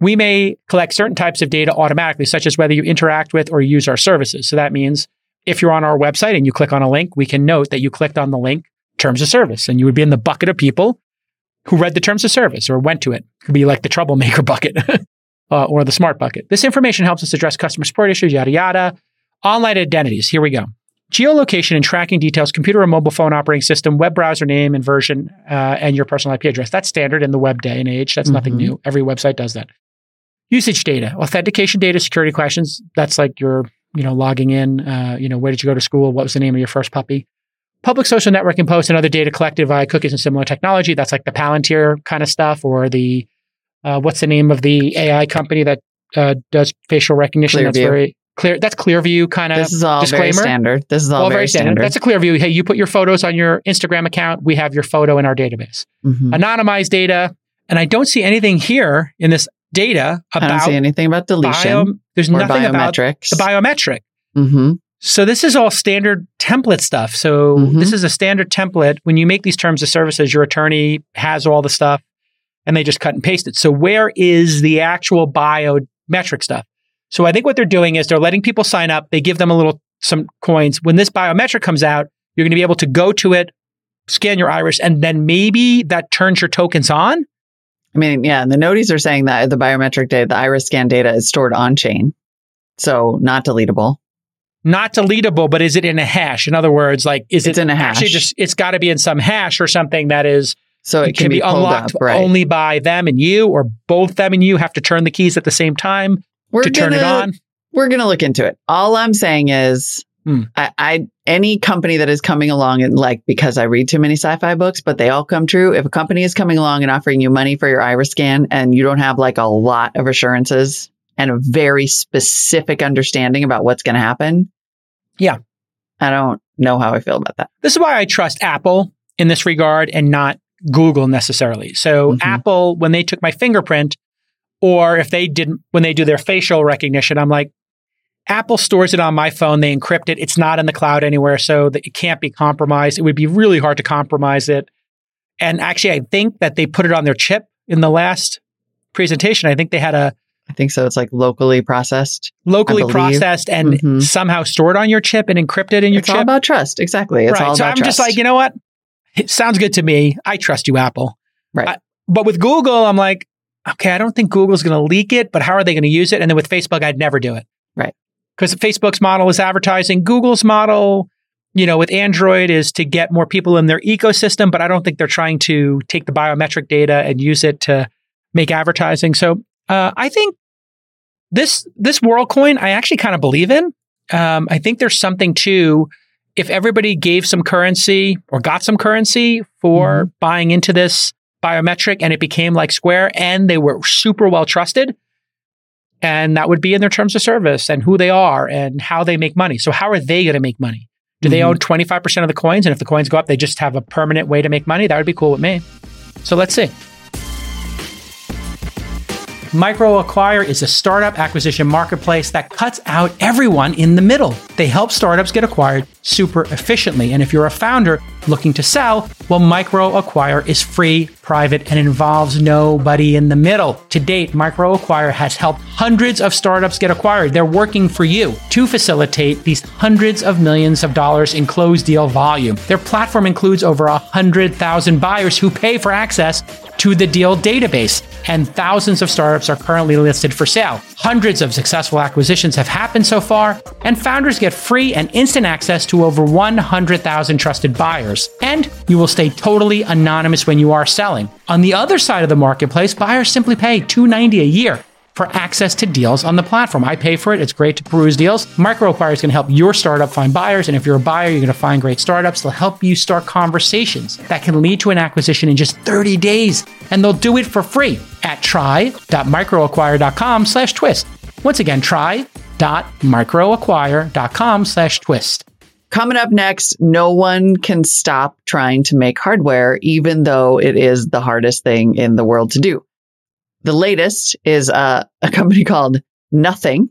We may collect certain types of data automatically, such as whether you interact with or use our services. So that means if you're on our website and you click on a link, we can note that you clicked on the link terms of service and you would be in the bucket of people who read the terms of service or went to it. It could be like the troublemaker bucket uh, or the smart bucket. This information helps us address customer support issues, yada, yada. Online identities. Here we go. Geolocation and tracking details, computer or mobile phone operating system, web browser name and version, uh, and your personal IP address. That's standard in the web day and age. That's nothing Mhm. new. Every website does that. Usage data, authentication data, security questions. That's like your, you know, logging in. Uh, you know, where did you go to school? What was the name of your first puppy? Public social networking posts and other data collected via cookies and similar technology. That's like the Palantir kind of stuff, or the uh, what's the name of the AI company that uh, does facial recognition? That's very clear. That's Clearview kind of this is all very standard. This is all, all very, standard. That's a Clearview. Hey, you put your photos on your Instagram account. We have your photo in our database. Mhm. Anonymized data, and I don't see anything here in this data I don't about see anything about deletion bio. There's nothing about biometrics. the biometric. hmm So this is all standard template stuff. So Mhm. this is a standard template. When you make these terms of services, your attorney has all the stuff and they just cut and paste it. So where is the actual biometric stuff? So I think what they're doing is they're letting people sign up. They give them a little some coins. When this biometric comes out, you're going to be able to go to it, scan your iris, and then maybe that turns your tokens on. I mean, yeah, and the noties are saying that the biometric data, the iris scan data is stored on chain. So not deletable. Not deletable, but is it in a hash? In other words, like is It's it in a actually hash. just it's got to be in some hash or something that is So it, can, be, pulled unlocked up, right? only by them and you, or both them and you have to turn the keys at the same time we're to turn it on. We're going to look into it. All I'm saying is, Hmm. I, I any company that is coming along and like because I read too many sci-fi books, but they all come true. If a company is coming along and offering you money for your iris scan, and you don't have like a lot of assurances and a very specific understanding about what's going to happen, Yeah. I don't know how I feel about that. This is why I trust Apple in this regard and not Google necessarily. So Mhm. Apple, when they took my fingerprint, or if they didn't, when they do their facial recognition, I'm like, Apple stores it on my phone. They encrypt it. It's not in the cloud anywhere, so that it can't be compromised. It would be really hard to compromise it. And actually, I think that they put it on their chip in the last presentation. I think they had a I think so. It's like locally processed. locally processed and Mhm. somehow stored on your chip and encrypted in your it's all about trust. Exactly. It's right. all so about I'm trust. just like, you know what? It sounds good to me. I trust you, Apple. Right. I- but with Google, I'm like, okay, I don't think Google's going to leak it, but how are they going to use it? And then with Facebook, I'd never do it. Right. Because Facebook's model is advertising. Google's model, you know, with Android is to get more people in their ecosystem, but I don't think they're trying to take the biometric data and use it to make advertising. So uh, I think this this WorldCoin, I actually kind of believe in. Um, I think there's something to if everybody gave some currency or got some currency for buying into this biometric and it became like Square and they were super well trusted. And that would be in their terms of service and who they are and how they make money. So, how are they going to make money? Do they Mhm. own 25% of the coins? And if the coins go up, they just have a permanent way to make money? That would be cool with me. So, let's see. MicroAcquire is a startup acquisition marketplace that cuts out everyone in the middle. They help startups get acquired super efficiently. And if you're a founder looking to sell, well, MicroAcquire is free, private, and involves nobody in the middle. To date, MicroAcquire has helped hundreds of startups get acquired. They're working for you to facilitate these hundreds of millions of dollars in closed deal volume. Their platform includes over 100,000 buyers who pay for access to the deal database, and thousands of startups are currently listed for sale. Hundreds of successful acquisitions have happened so far, and founders get free and instant access to over 100,000 trusted buyers. And you will stay totally anonymous when you are selling. On the other side of the marketplace, buyers simply pay 290 a year for access to deals on the platform. I pay for it. It's great to peruse deals. MicroAcquire is going to help your startup find buyers. And if you're a buyer, you're going to find great startups. They'll help you start conversations that can lead to an acquisition in just 30 days. And they'll do it for free at try.microacquire.com slash twist. Once again, try.microacquire.com slash twist. Coming up next, no one can stop trying to make hardware, even though it is the hardest thing in the world to do. The latest is uh, a company called Nothing.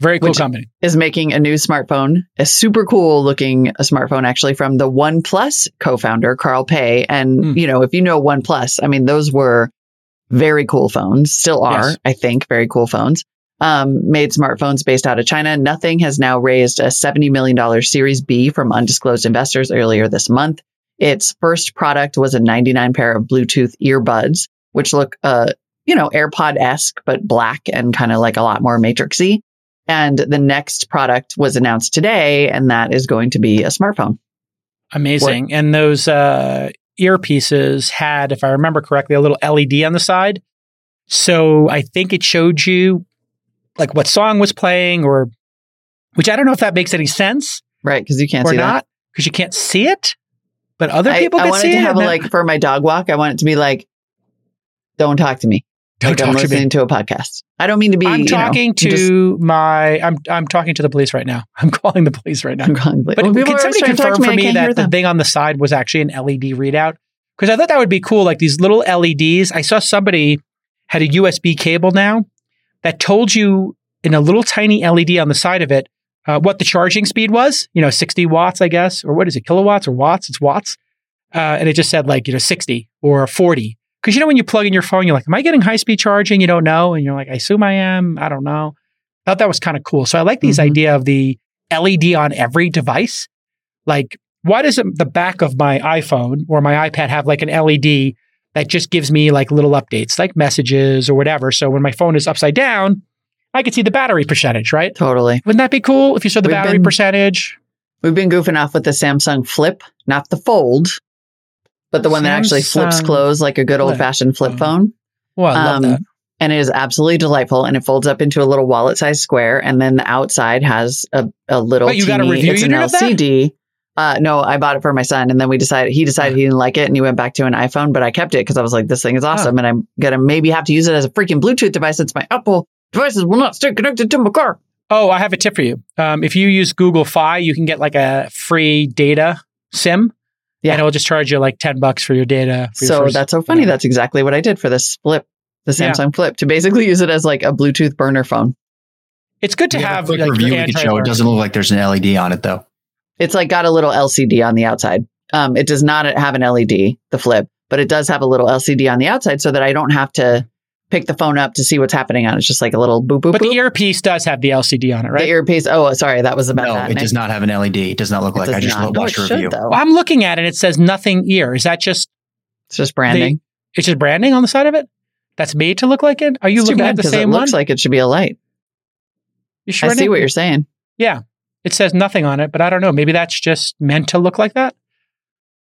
Very cool company. Is making a new smartphone, a super cool looking smartphone, actually from the OnePlus co-founder Carl Pei. And Mm. you know, if you know OnePlus, I mean, those were very cool phones, still are, Yes. I think, very cool phones. Um, made smartphones based out of China. Nothing has now raised a $70 million Series B from undisclosed investors earlier this month. Its first product was a 99 pair of Bluetooth earbuds, which look, uh, you know, AirPod esque, but black and kind of like a lot more matrixy. And the next product was announced today, and that is going to be a smartphone. Amazing. And those uh, earpieces had, if I remember correctly, a little LED on the side. So I think it showed you like what song was playing or which I don't know if that makes any sense Right. Because you can't or see not because you can't see it, but other people I, I can wanted see to it. have like for my dog walk, I want it to be like, don't talk to me. Don't like I'm talk to listening me. to a podcast. I don't mean to be. I'm you know, talking to just- my I'm I'm talking to the police right now. I'm calling the police right now. I'm calling, like, But when people can somebody to confirm to for me that the thing on the side was actually an LED readout? Because I thought that would be cool. Like these little LEDs. I saw somebody had a USB cable now that told you in a little tiny LED on the side of it uh, what the charging speed was. You know, 60 watts, I guess, or what is it, kilowatts or watts? It's watts. Uh, and it just said like, you know, 60 or 40. Because you know, when you plug in your phone, you're like, am I getting high speed charging? You don't know. And you're like, I assume I am. I don't know. I thought that was kind of cool. So I like these Mhm. idea of the LED on every device. Like, why doesn't the back of my iPhone or my iPad have like an LED that just gives me like little updates, like messages or whatever? So when my phone is upside down, I can see the battery percentage, right? Totally. Wouldn't that be cool if you saw the We've battery been- percentage? We've been goofing off with the Samsung Flip, not the Fold, but the one that actually flips Samsung closed like a good old fashioned flip phone. phone. Well, I love Um, that. And it is absolutely delightful. And it folds up into a little wallet sized square. And then the outside has a, a little. Wait, you got a review It's an? LCD. Uh, no, I bought it for my son, and then we decided he decided he didn't like it, and he went back to an iPhone. But I kept it because I was like, "This thing is awesome," and I'm gonna maybe have to use it as a freaking Bluetooth device since my Apple devices will not stay connected to my car. Oh, I have a tip for you. Um, if you use Google Fi, you can get like a free data SIM. Yeah. And it'll just charge you like 10 bucks for your data. for your So first- that's so funny. That's exactly what I did for this Flip, the Yeah. Samsung Flip, to basically use it as like a Bluetooth burner phone. it's good to We have, have a quick like, review your we could show. It doesn't look like there's an LED on it though. It's like got a little LCD on the outside. Um, it does not have an LED, the Flip, but it does have a little LCD on the outside so that I don't have to pick the phone up to see what's happening on it. It's just like a little boop boop. But boop. the earpiece does have the LCD on it, right? The earpiece. Oh, sorry, that was about no, that. it does not have an LED. It does not look It like. does I just not. No, watched it a should, review. though. well, I'm looking at it. It says nothing ear. Is that just It's just branding. it's just branding on the side of it? That's made to look like it? Are you It's looking bad at the 'cause same it one? looks like it should be a light. you sure? I see Nick? what you're saying. Yeah. It says nothing on it, but I don't know. Maybe that's just meant to look like that.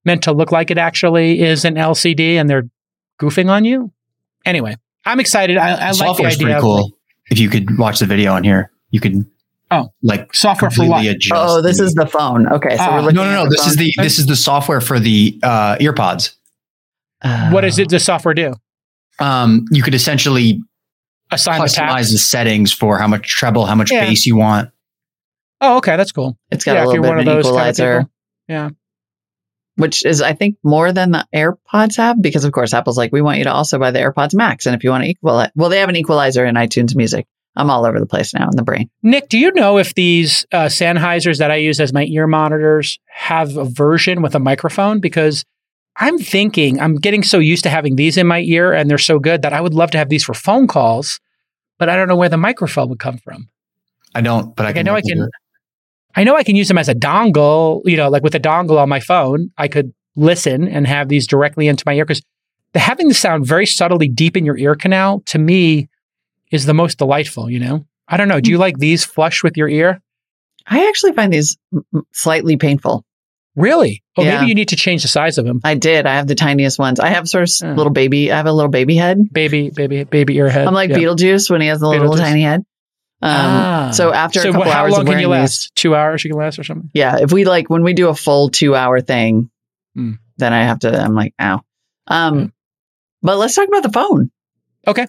Meant to look like it actually is an LCD and they're goofing on you. Anyway, I'm excited. I, I The like the software's idea. pretty of- cool. If you could watch the video on here, you could. Oh. like Software for completely what? Oh, this the- is the phone. Okay, so Ah. we're looking. no, no, no. the This is the this is the software for the uh, earpods. Uh, What does it, the software do? Um, you could essentially Assign the customize task. the settings for how much treble, how much Yeah. bass you want. Oh, okay. That's cool. It's got yeah, a little bit one of of an those kind of equalizer. Yeah. Which is, I think, more than the AirPods have, because of course, Apple's like, we want you to also buy the AirPods Max. And if you want to equalize, well, they have an equalizer in iTunes Music. I'm all over the place now in the brain. Nick, do you know if these uh, Sennheisers that I use as my ear monitors have a version with a microphone? Because I'm thinking I'm getting so used to having these in my ear and they're so good that I would love to have these for phone calls, but I don't know where the microphone would come from. I don't, but Like, I, I know I can- it. I know I can use them as a dongle, you know, like with a dongle on my phone, I could listen and have these directly into my ear because having the sound very subtly deep in your ear canal to me is the most delightful, you know? I don't know. Do you like these flush with your ear? I actually find these slightly painful. Really? Oh, Yeah. maybe you need to change the size of them. I did. I have the tiniest ones. I have sort of Hmm. little baby. I have a little baby head. Baby, baby, baby ear head. I'm like Yeah. Beetlejuice when he has the little tiny head. Um, Ah. So after so a couple how hours long of can you these- last? Two hours you can last or something? yeah, if we like when we do a full two hour thing, Hmm. then I have to. I'm like, ow. Um, Yeah. but let's talk about the phone. Okay.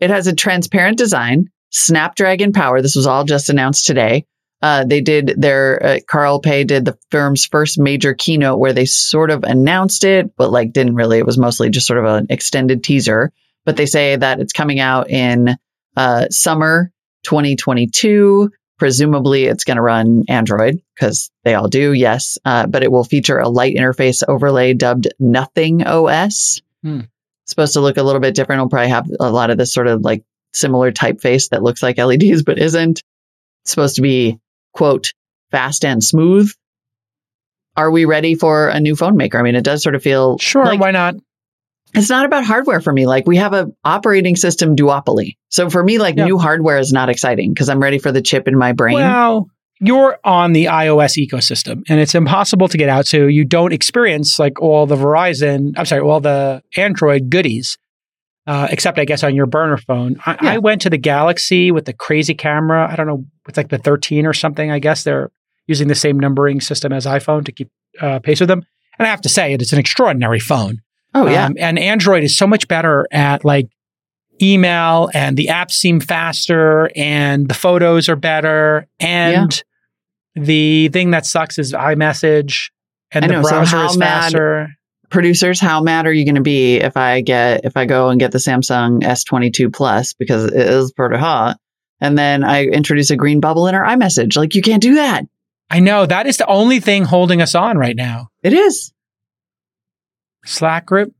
It has a transparent design, Snapdragon power. This was all just announced today. Uh, they did their uh, Carl Pei did the firm's first major keynote where they sort of announced it, but like didn't really. It was mostly just sort of an extended teaser. But they say that it's coming out in uh, summer 2022. Presumably, it's going to run Android because they all do. Yes, uh, but it will feature a light interface overlay dubbed Nothing OS. Hmm. Supposed to look a little bit different. It'll probably have a lot of this sort of like similar typeface that looks like LEDs but isn't. It's supposed to be quote fast and smooth. Are we ready for a new phone maker? I mean, it does sort of feel Sure, like why not? It's not about hardware for me. Like we have a operating system duopoly. So for me, like new hardware is not exciting because I'm ready for the chip in my brain. Well, you're on the iOS ecosystem and it's impossible to get out. So you don't experience like all the Verizon, I'm sorry, all the Android goodies, uh, except I guess on your burner phone. I, Yeah. I went to the Galaxy with the crazy camera. I don't know, it's like the 13 or something. I guess they're using the same numbering system as iPhone to keep uh, pace with them. And I have to say, it is an extraordinary phone. Oh yeah. Um, and Android is so much better at like email and the apps seem faster and the photos are better. And the thing that sucks is iMessage and I the know, so browser how is mad- faster. Producers, how mad are you going to be if I get if I go and get the Samsung S22 Plus because it is pretty hot, and then I introduce a green bubble in our iMessage? Like you can't do that. I know that is the only thing holding us on right now. It is. Slack group.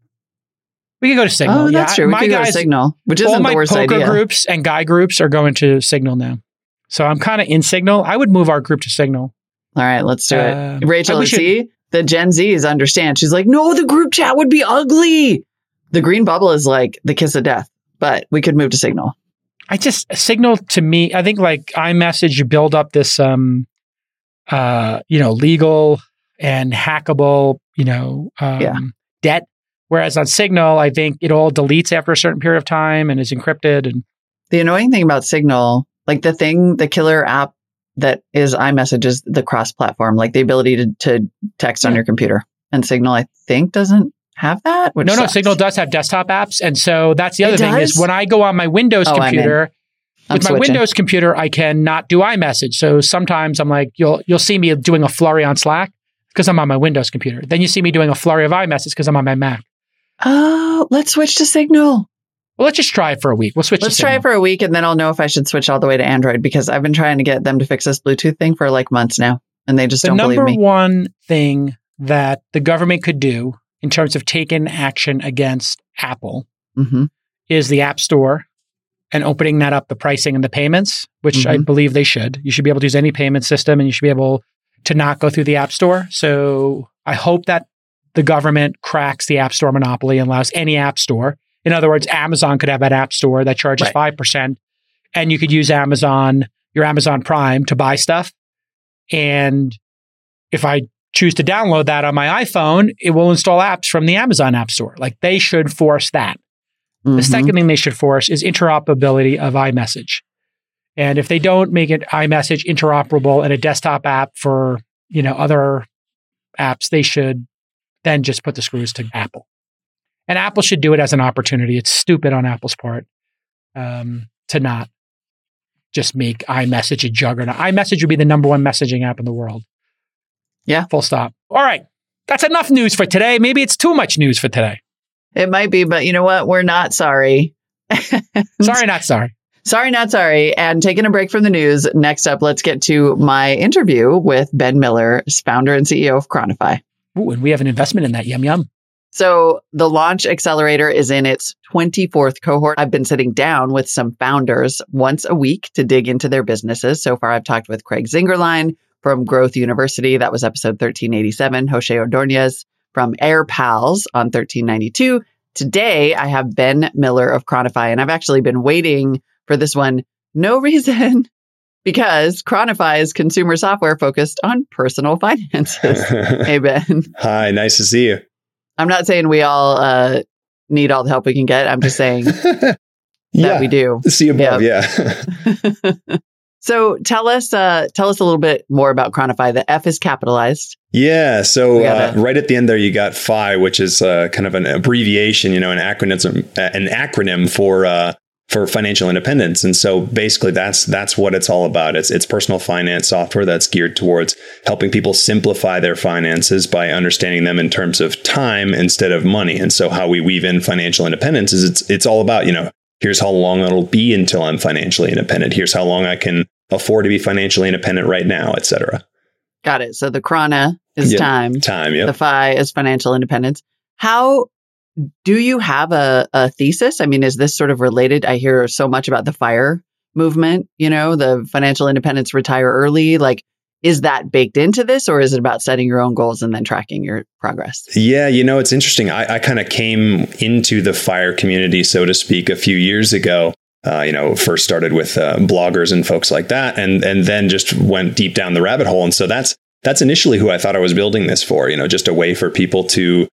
We could go to Signal. oh, that's yeah, true. We My could go to guys, Signal, which all isn't my the worst poker idea. groups and guy groups are going to Signal now. So I'm kind of in Signal. I would move our group to Signal. All right, let's do Um, it. Rachel, we should- see the Gen Zs understand. She's like, no, the group chat would be ugly. The green bubble is like the kiss of death, but we could move to Signal. I just signal to me. I think like iMessage, you build up this, um, uh, you know, legal and hackable, you know, um, Yeah. Debt. Whereas on Signal, I think it all deletes after a certain period of time and is encrypted. And The annoying thing about Signal, like the thing, the killer app that is iMessage is the cross platform, like the ability to, to text on your computer. And Signal, I think, doesn't have that. Which no, no. Signal does have desktop apps, and so that's the It other thing is when I go on my Windows Oh, computer. With my. Windows computer, I cannot do iMessage. So sometimes I'm like, you'll you'll see me doing a flurry on Slack because I'm on my Windows computer. Then you see me doing a flurry of iMessage because I'm on my Mac. Oh, let's switch to Signal. Well, let's just try it for a week. We'll switch. Let's try it for a week and then I'll know if I should switch all the way to Android because I've been trying to get them to fix this Bluetooth thing for like months now and they just the don't believe number me. one thing that the government could do in terms of taking action against Apple hmm is the App Store and opening that up, the pricing and the payments, which I Mhm. believe they should. You should be able to use any payment system and you should be able to not go through the App Store. So I hope that the government cracks the App Store monopoly and allows any App Store. In other words, Amazon could have an App Store that charges Right. 5%, and you could use Amazon, your Amazon Prime to buy stuff. And if I choose to download that on my iPhone, it will install apps from the Amazon App Store. Like they should force that. The Mhm. second thing they should force is interoperability of iMessage. And if they don't make it iMessage interoperable and a desktop app for, you know, other apps, they should then just put the screws to Apple. And Apple should do it as an opportunity. It's stupid on Apple's part um, to not just make iMessage a juggernaut. iMessage would be the number one messaging app in the world. Yeah. Full stop. All right. That's enough news for today. Maybe it's too much news for today. It might be, but you know what? We're not sorry. sorry, not sorry. Sorry, not sorry. And taking a break from the news. Next up, let's get to my interview with Ben Miller, founder and CEO of ChroniFI. Ooh, and we have an investment in that. Yum, yum. So the launch accelerator is in its 24th cohort. I've been sitting down with some founders once a week to dig into their businesses. So far, I've talked with Craig Zingerlein from Growth University. That was episode 1387. Jose Ordonez from AirPals on 1392. Today, I have Ben Miller of ChroniFI, and I've actually been waiting for this one. No reason because ChroniFI is consumer software focused on personal finances. hey, Ben. Hi, nice to see you. I'm not saying we all uh, need all the help we can get. I'm just saying that yeah, we do. See above, yeah. so tell us, uh, tell us a little bit more about ChroniFI. The F is capitalized. Yeah. So uh, right at the end there, you got PHI, which is uh, kind of an abbreviation, you know, an acronym, an acronym for uh, for financial independence. And so basically that's that's what it's all about. It's it's personal finance software that's geared towards helping people simplify their finances by understanding them in terms of time instead of money. And so how we weave in financial independence is it's it's all about, you know, here's how long it'll be until I'm financially independent. Here's how long I can afford to be financially independent right now, et cetera. Got it. So the Chrono is Yep. time. Time, yeah. The Phi is financial independence. How do you have a, a thesis? I mean, is this sort of related? I hear so much about the fire movement, you know, the financial independence retire early. Like, is that baked into this or is it about setting your own goals and then tracking your progress? Yeah, you know, it's interesting. I, I kind of came into the fire community, so to speak, a few years ago. Uh, you know, first started with uh, bloggers and folks like that, and and then just went deep down the rabbit hole. And so that's that's initially who I thought I was building this for. You know, just a way for people to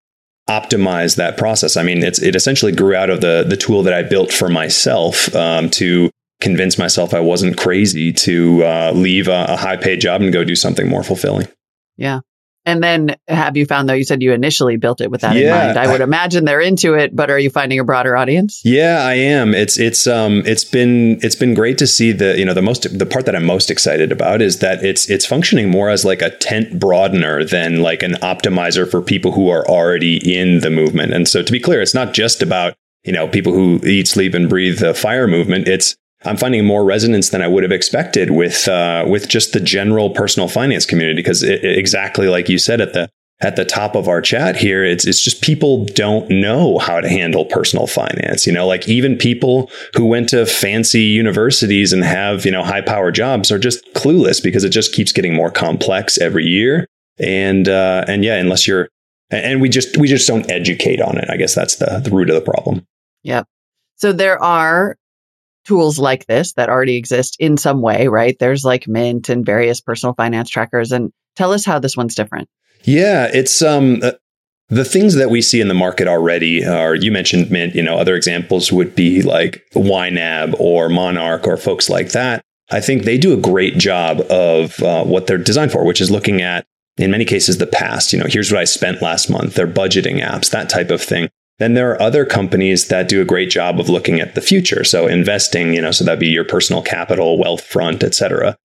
optimize that process. I mean, it's it essentially grew out of the the tool that I built for myself um, to convince myself I wasn't crazy to uh, leave a, a high paid job and go do something more fulfilling. Yeah. And then have you found though, you said you initially built it with that Yeah. in mind. I would imagine they're into it, but are you finding a broader audience? Yeah, I am. It's it's um it's been it's been great to see the you know the most the part that I'm most excited about is that it's it's functioning more as like a tent broadener than like an optimizer for people who are already in the movement. And so to be clear, it's not just about you know people who eat, sleep, and breathe the fire movement. It's I'm finding more resonance than I would have expected with uh, with just the general personal finance community because it, it- exactly like you said at the at the top of our chat here, it's it's just people don't know how to handle personal finance. You know, like even people who went to fancy universities and have you know high power jobs are just clueless because it just keeps getting more complex every year. And uh, and yeah, unless you're and- we just we just don't educate on it. I guess that's the the root of the problem. Yep. So there are tools like this that already exist in some way, right? There's like Mint and various personal finance trackers. And tell us how this one's different. Yeah, it's um uh, the things that we see in the market already are you mentioned Mint, you know, other examples would be like YNAB or Monarch or folks like that. I think they do a great job of uh, what they're designed for, which is looking at in many cases the past. You know, here's what I spent last month. They're budgeting apps, that type of thing. Then there are other companies that do a great job of looking at the future. So investing, you know, so that'd be your personal capital, Wealthfront, et cetera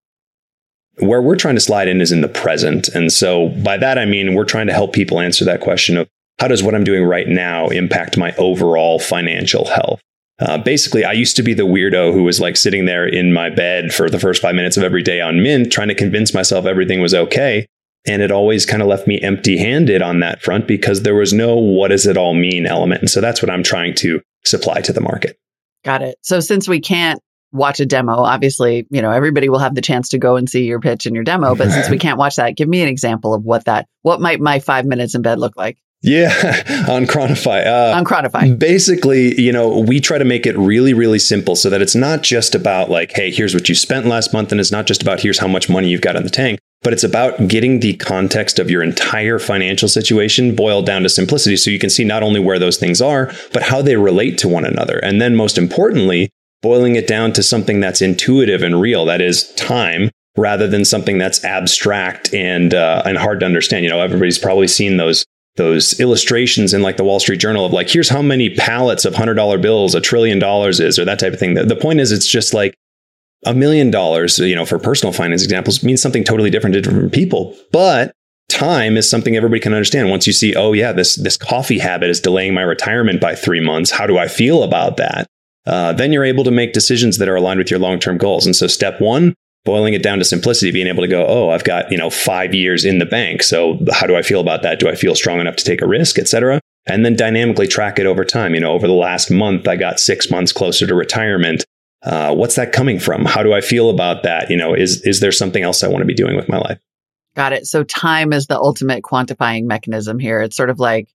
where we're trying to slide in is in the present. And so by that, I mean, we're trying to help people answer that question of how does what I'm doing right now impact my overall financial health? Uh, basically, I used to be the weirdo who was like sitting there in my bed for the first five minutes of every day on Mint, trying to convince myself everything was okay. And it always kind of left me empty handed on that front because there was no what does it all mean element. And so that's what I'm trying to supply to the market. Got it. So since we can't watch a demo, obviously, you know, everybody will have the chance to go and see your pitch and your demo. But since we can't watch that, give me an example of what that, what might my five minutes in bed look like Yeah, on ChroniFI. Uh, on ChroniFI? Basically, you know, we try to make it really, really simple so that it's not just about like, hey, here's what you spent last month, and it's not just about here's how much money you've got in the tank, but it's about getting the context of your entire financial situation boiled down to simplicity so you can see not only where those things are, but how they relate to one another. And then most importantly, boiling it down to something that's intuitive and real, that is time. Rather than something that's abstract and uh, and hard to understand, you know, everybody's probably seen those those illustrations in like the Wall Street Journal of like, here's how many pallets of hundred dollar bills a trillion dollars is, or that type of thing. The, the point is, it's just like a million dollars, you know, for personal finance examples means something totally different to different people. But time is something everybody can understand. Once you see, oh yeah, this this coffee habit is delaying my retirement by three months. How do I feel about that? Uh, then you're able to make decisions that are aligned with your long term goals. And so, step one, boiling it down to simplicity, being able to go, oh, I've got you know five years in the bank. So how do I feel about that? Do I feel strong enough to take a risk, et cetera? And then dynamically track it over time. You know, over the last month, I got six months closer to retirement. Uh, what's that coming from? How do I feel about that? You know, is is there something else I want to be doing with my life? Got it. So time is the ultimate quantifying mechanism here. It's sort of like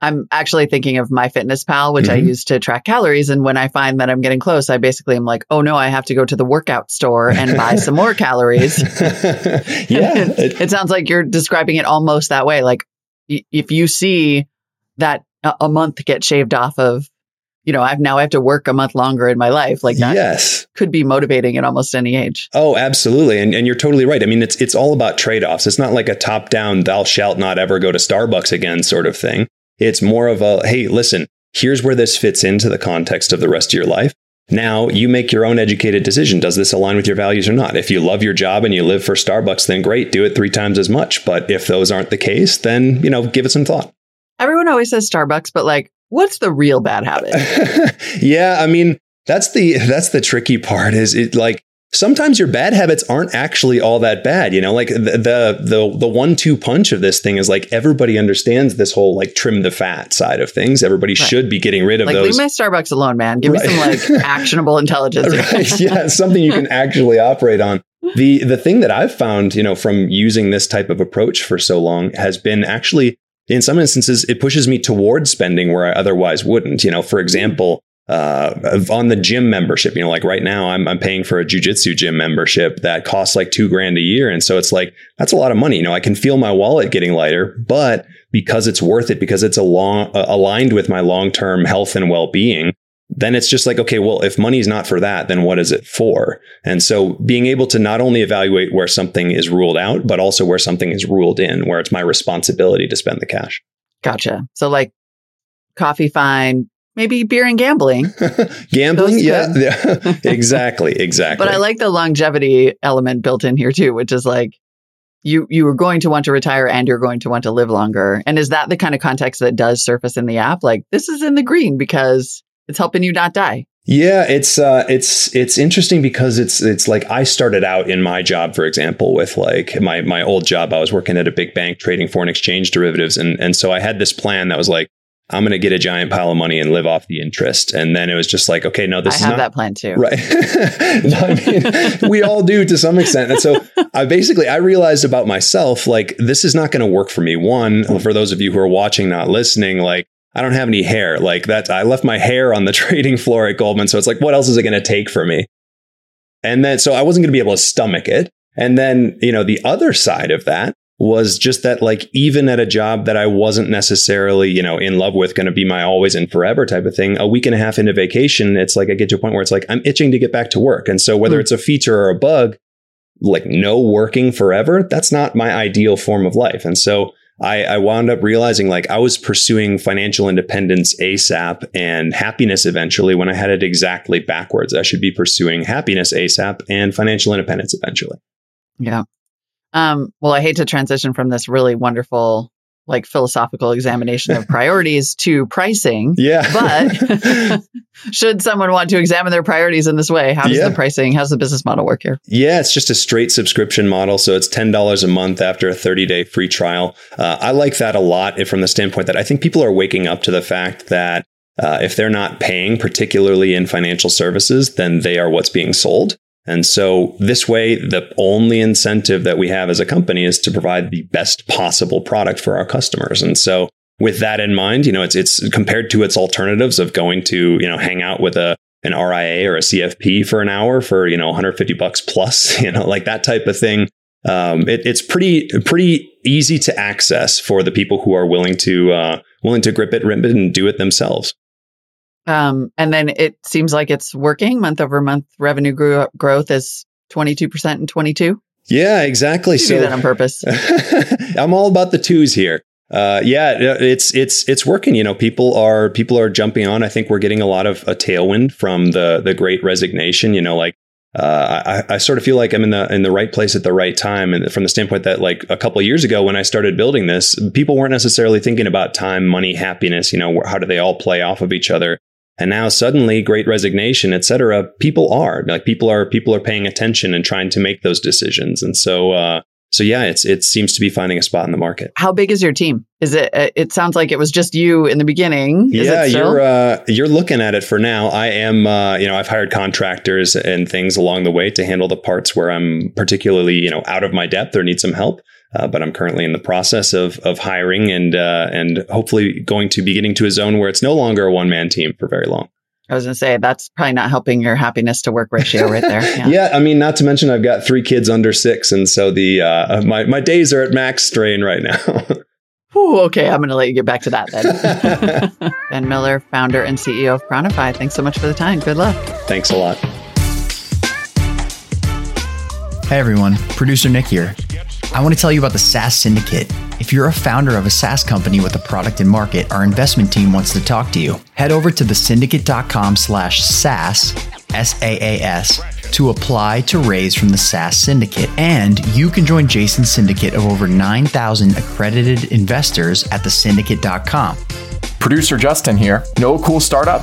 I'm actually thinking of MyFitnessPal, which mm-hmm. I use to track calories. And when I find that I'm getting close, I basically am like, oh no, I have to go to the workout store and buy some more calories. yeah. it, it, sounds like you're describing it almost that way. Like if you see that a month get shaved off of you know, I've now I have to work a month longer in my life. Like that yes. could be motivating at almost any age. Oh, absolutely. And, and you're totally right. I mean, it's it's all about trade-offs. It's not like a top-down thou shalt not ever go to Starbucks again sort of thing. It's more of a, hey, listen, here's where this fits into the context of the rest of your life. Now you make your own educated decision. Does this align with your values or not? If you love your job and you live for Starbucks, then great, do it three times as much. But if those aren't the case, then, you know, give it some thought. Everyone always says Starbucks, but like What's the real bad habit? yeah, I mean, that's the that's the tricky part is it like sometimes your bad habits aren't actually all that bad you know like the the the, the one two punch of this thing is like everybody understands this whole like trim the fat side of things everybody right. should be getting rid of like, those leave my starbucks alone man give right. me some like actionable intelligence right. yeah something you can actually operate on the the thing that i've found you know from using this type of approach for so long has been actually in some instances, it pushes me towards spending where I otherwise wouldn't. You know, for example, uh, on the gym membership, you know, like right now I'm, I'm paying for a jujitsu gym membership that costs like two grand a year. And so it's like, that's a lot of money. You know, I can feel my wallet getting lighter, but because it's worth it, because it's a long, uh, aligned with my long-term health and well-being, then it's just like, okay, well, if money's not for that, then what is it for? And so being able to not only evaluate where something is ruled out, but also where something is ruled in, where it's my responsibility to spend the cash. Gotcha. So like coffee fine, maybe beer and gambling. gambling, yeah, yeah. exactly, exactly. but I like the longevity element built in here too, which is like you you are going to want to retire and you're going to want to live longer. And is that the kind of context that does surface in the app? Like this is in the green because it's helping you not die. Yeah, it's uh, it's it's interesting because it's it's like I started out in my job, for example, with like my my old job. I was working at a big bank trading foreign exchange derivatives, and and so I had this plan that was like I'm going to get a giant pile of money and live off the interest. And then it was just like, okay, no, this I is have not that plan too. Right. I mean, we all do to some extent. And so I basically, I realized about myself, like, this is not going to work for me. One, for those of you who are watching, not listening, like, I don't have any hair. Like that, I left my hair on the trading floor at Goldman. So it's like, what else is it going to take for me? And then, so I wasn't going to be able to stomach it. And then, you know, the other side of that was just that, like, even at a job that I wasn't necessarily, you know, in love with, going to be my always and forever type of thing, a week and a half into vacation, it's like I get to a point where it's like, I'm itching to get back to work. And so whether mm. it's a feature or a bug, like no working forever, that's not my ideal form of life. And so I, I wound up realizing like I was pursuing financial independence ASAP and happiness eventually when I had it exactly backwards. I should be pursuing happiness ASAP and financial independence eventually. Yeah. Um, well, I hate to transition from this really wonderful like philosophical examination of priorities to pricing. Yeah. but should someone want to examine their priorities in this way, how does yeah. the pricing, how's the business model work here? Yeah, it's just a straight subscription model. So it's $10 a month after a 30 day free trial. Uh, I like that a lot from the standpoint that I think people are waking up to the fact that uh, if they're not paying, particularly in financial services, then they are what's being sold. And so this way, the only incentive that we have as a company is to provide the best possible product for our customers. And so with that in mind, you know, it's, it's compared to its alternatives of going to, you know, hang out with a, an RIA or a CFP for an hour for, you know, 150 bucks plus, you know, like that type of thing. Um, it, it's pretty, pretty easy to access for the people who are willing to, uh, willing to grip it, rip it and do it themselves. Um, and then it seems like it's working. Month over month revenue grew, growth is 22% and 22. Yeah, exactly. You so do that on purpose. I'm all about the twos here. Uh, yeah, it's it's it's working. You know, people are people are jumping on. I think we're getting a lot of a tailwind from the the Great Resignation. You know, like uh, I, I, sort of feel like I'm in the in the right place at the right time, and from the standpoint that like a couple years ago when I started building this, people weren't necessarily thinking about time, money, happiness. You know, how do they all play off of each other? And now suddenly, Great Resignation, et cetera, people are like people are people are paying attention and trying to make those decisions, and so uh, so yeah, it's it seems to be finding a spot in the market. How big is your team? Is it? Uh, it sounds like it was just you in the beginning. Is yeah, you're uh, you're looking at it for now. I am. Uh, you know, I've hired contractors and things along the way to handle the parts where I'm particularly you know out of my depth or need some help. Uh, but I'm currently in the process of of hiring and uh, and hopefully going to be getting to a zone where it's no longer a one man team for very long. I was going to say that's probably not helping your happiness to work ratio right there. Yeah. yeah. I mean, not to mention I've got three kids under six, and so the uh, my my days are at max strain right now. Ooh, okay, I'm going to let you get back to that then. ben Miller, founder and CEO of ChroniFI. Thanks so much for the time. Good luck. Thanks a lot. Hey everyone, producer Nick here. I want to tell you about the SaaS Syndicate. If you're a founder of a SaaS company with a product in market, our investment team wants to talk to you. Head over to thesyndicate.com slash SaaS, S-A-A-S, to apply to raise from the SaaS Syndicate. And you can join Jason's syndicate of over 9,000 accredited investors at thesyndicate.com. Producer Justin here. No cool startup?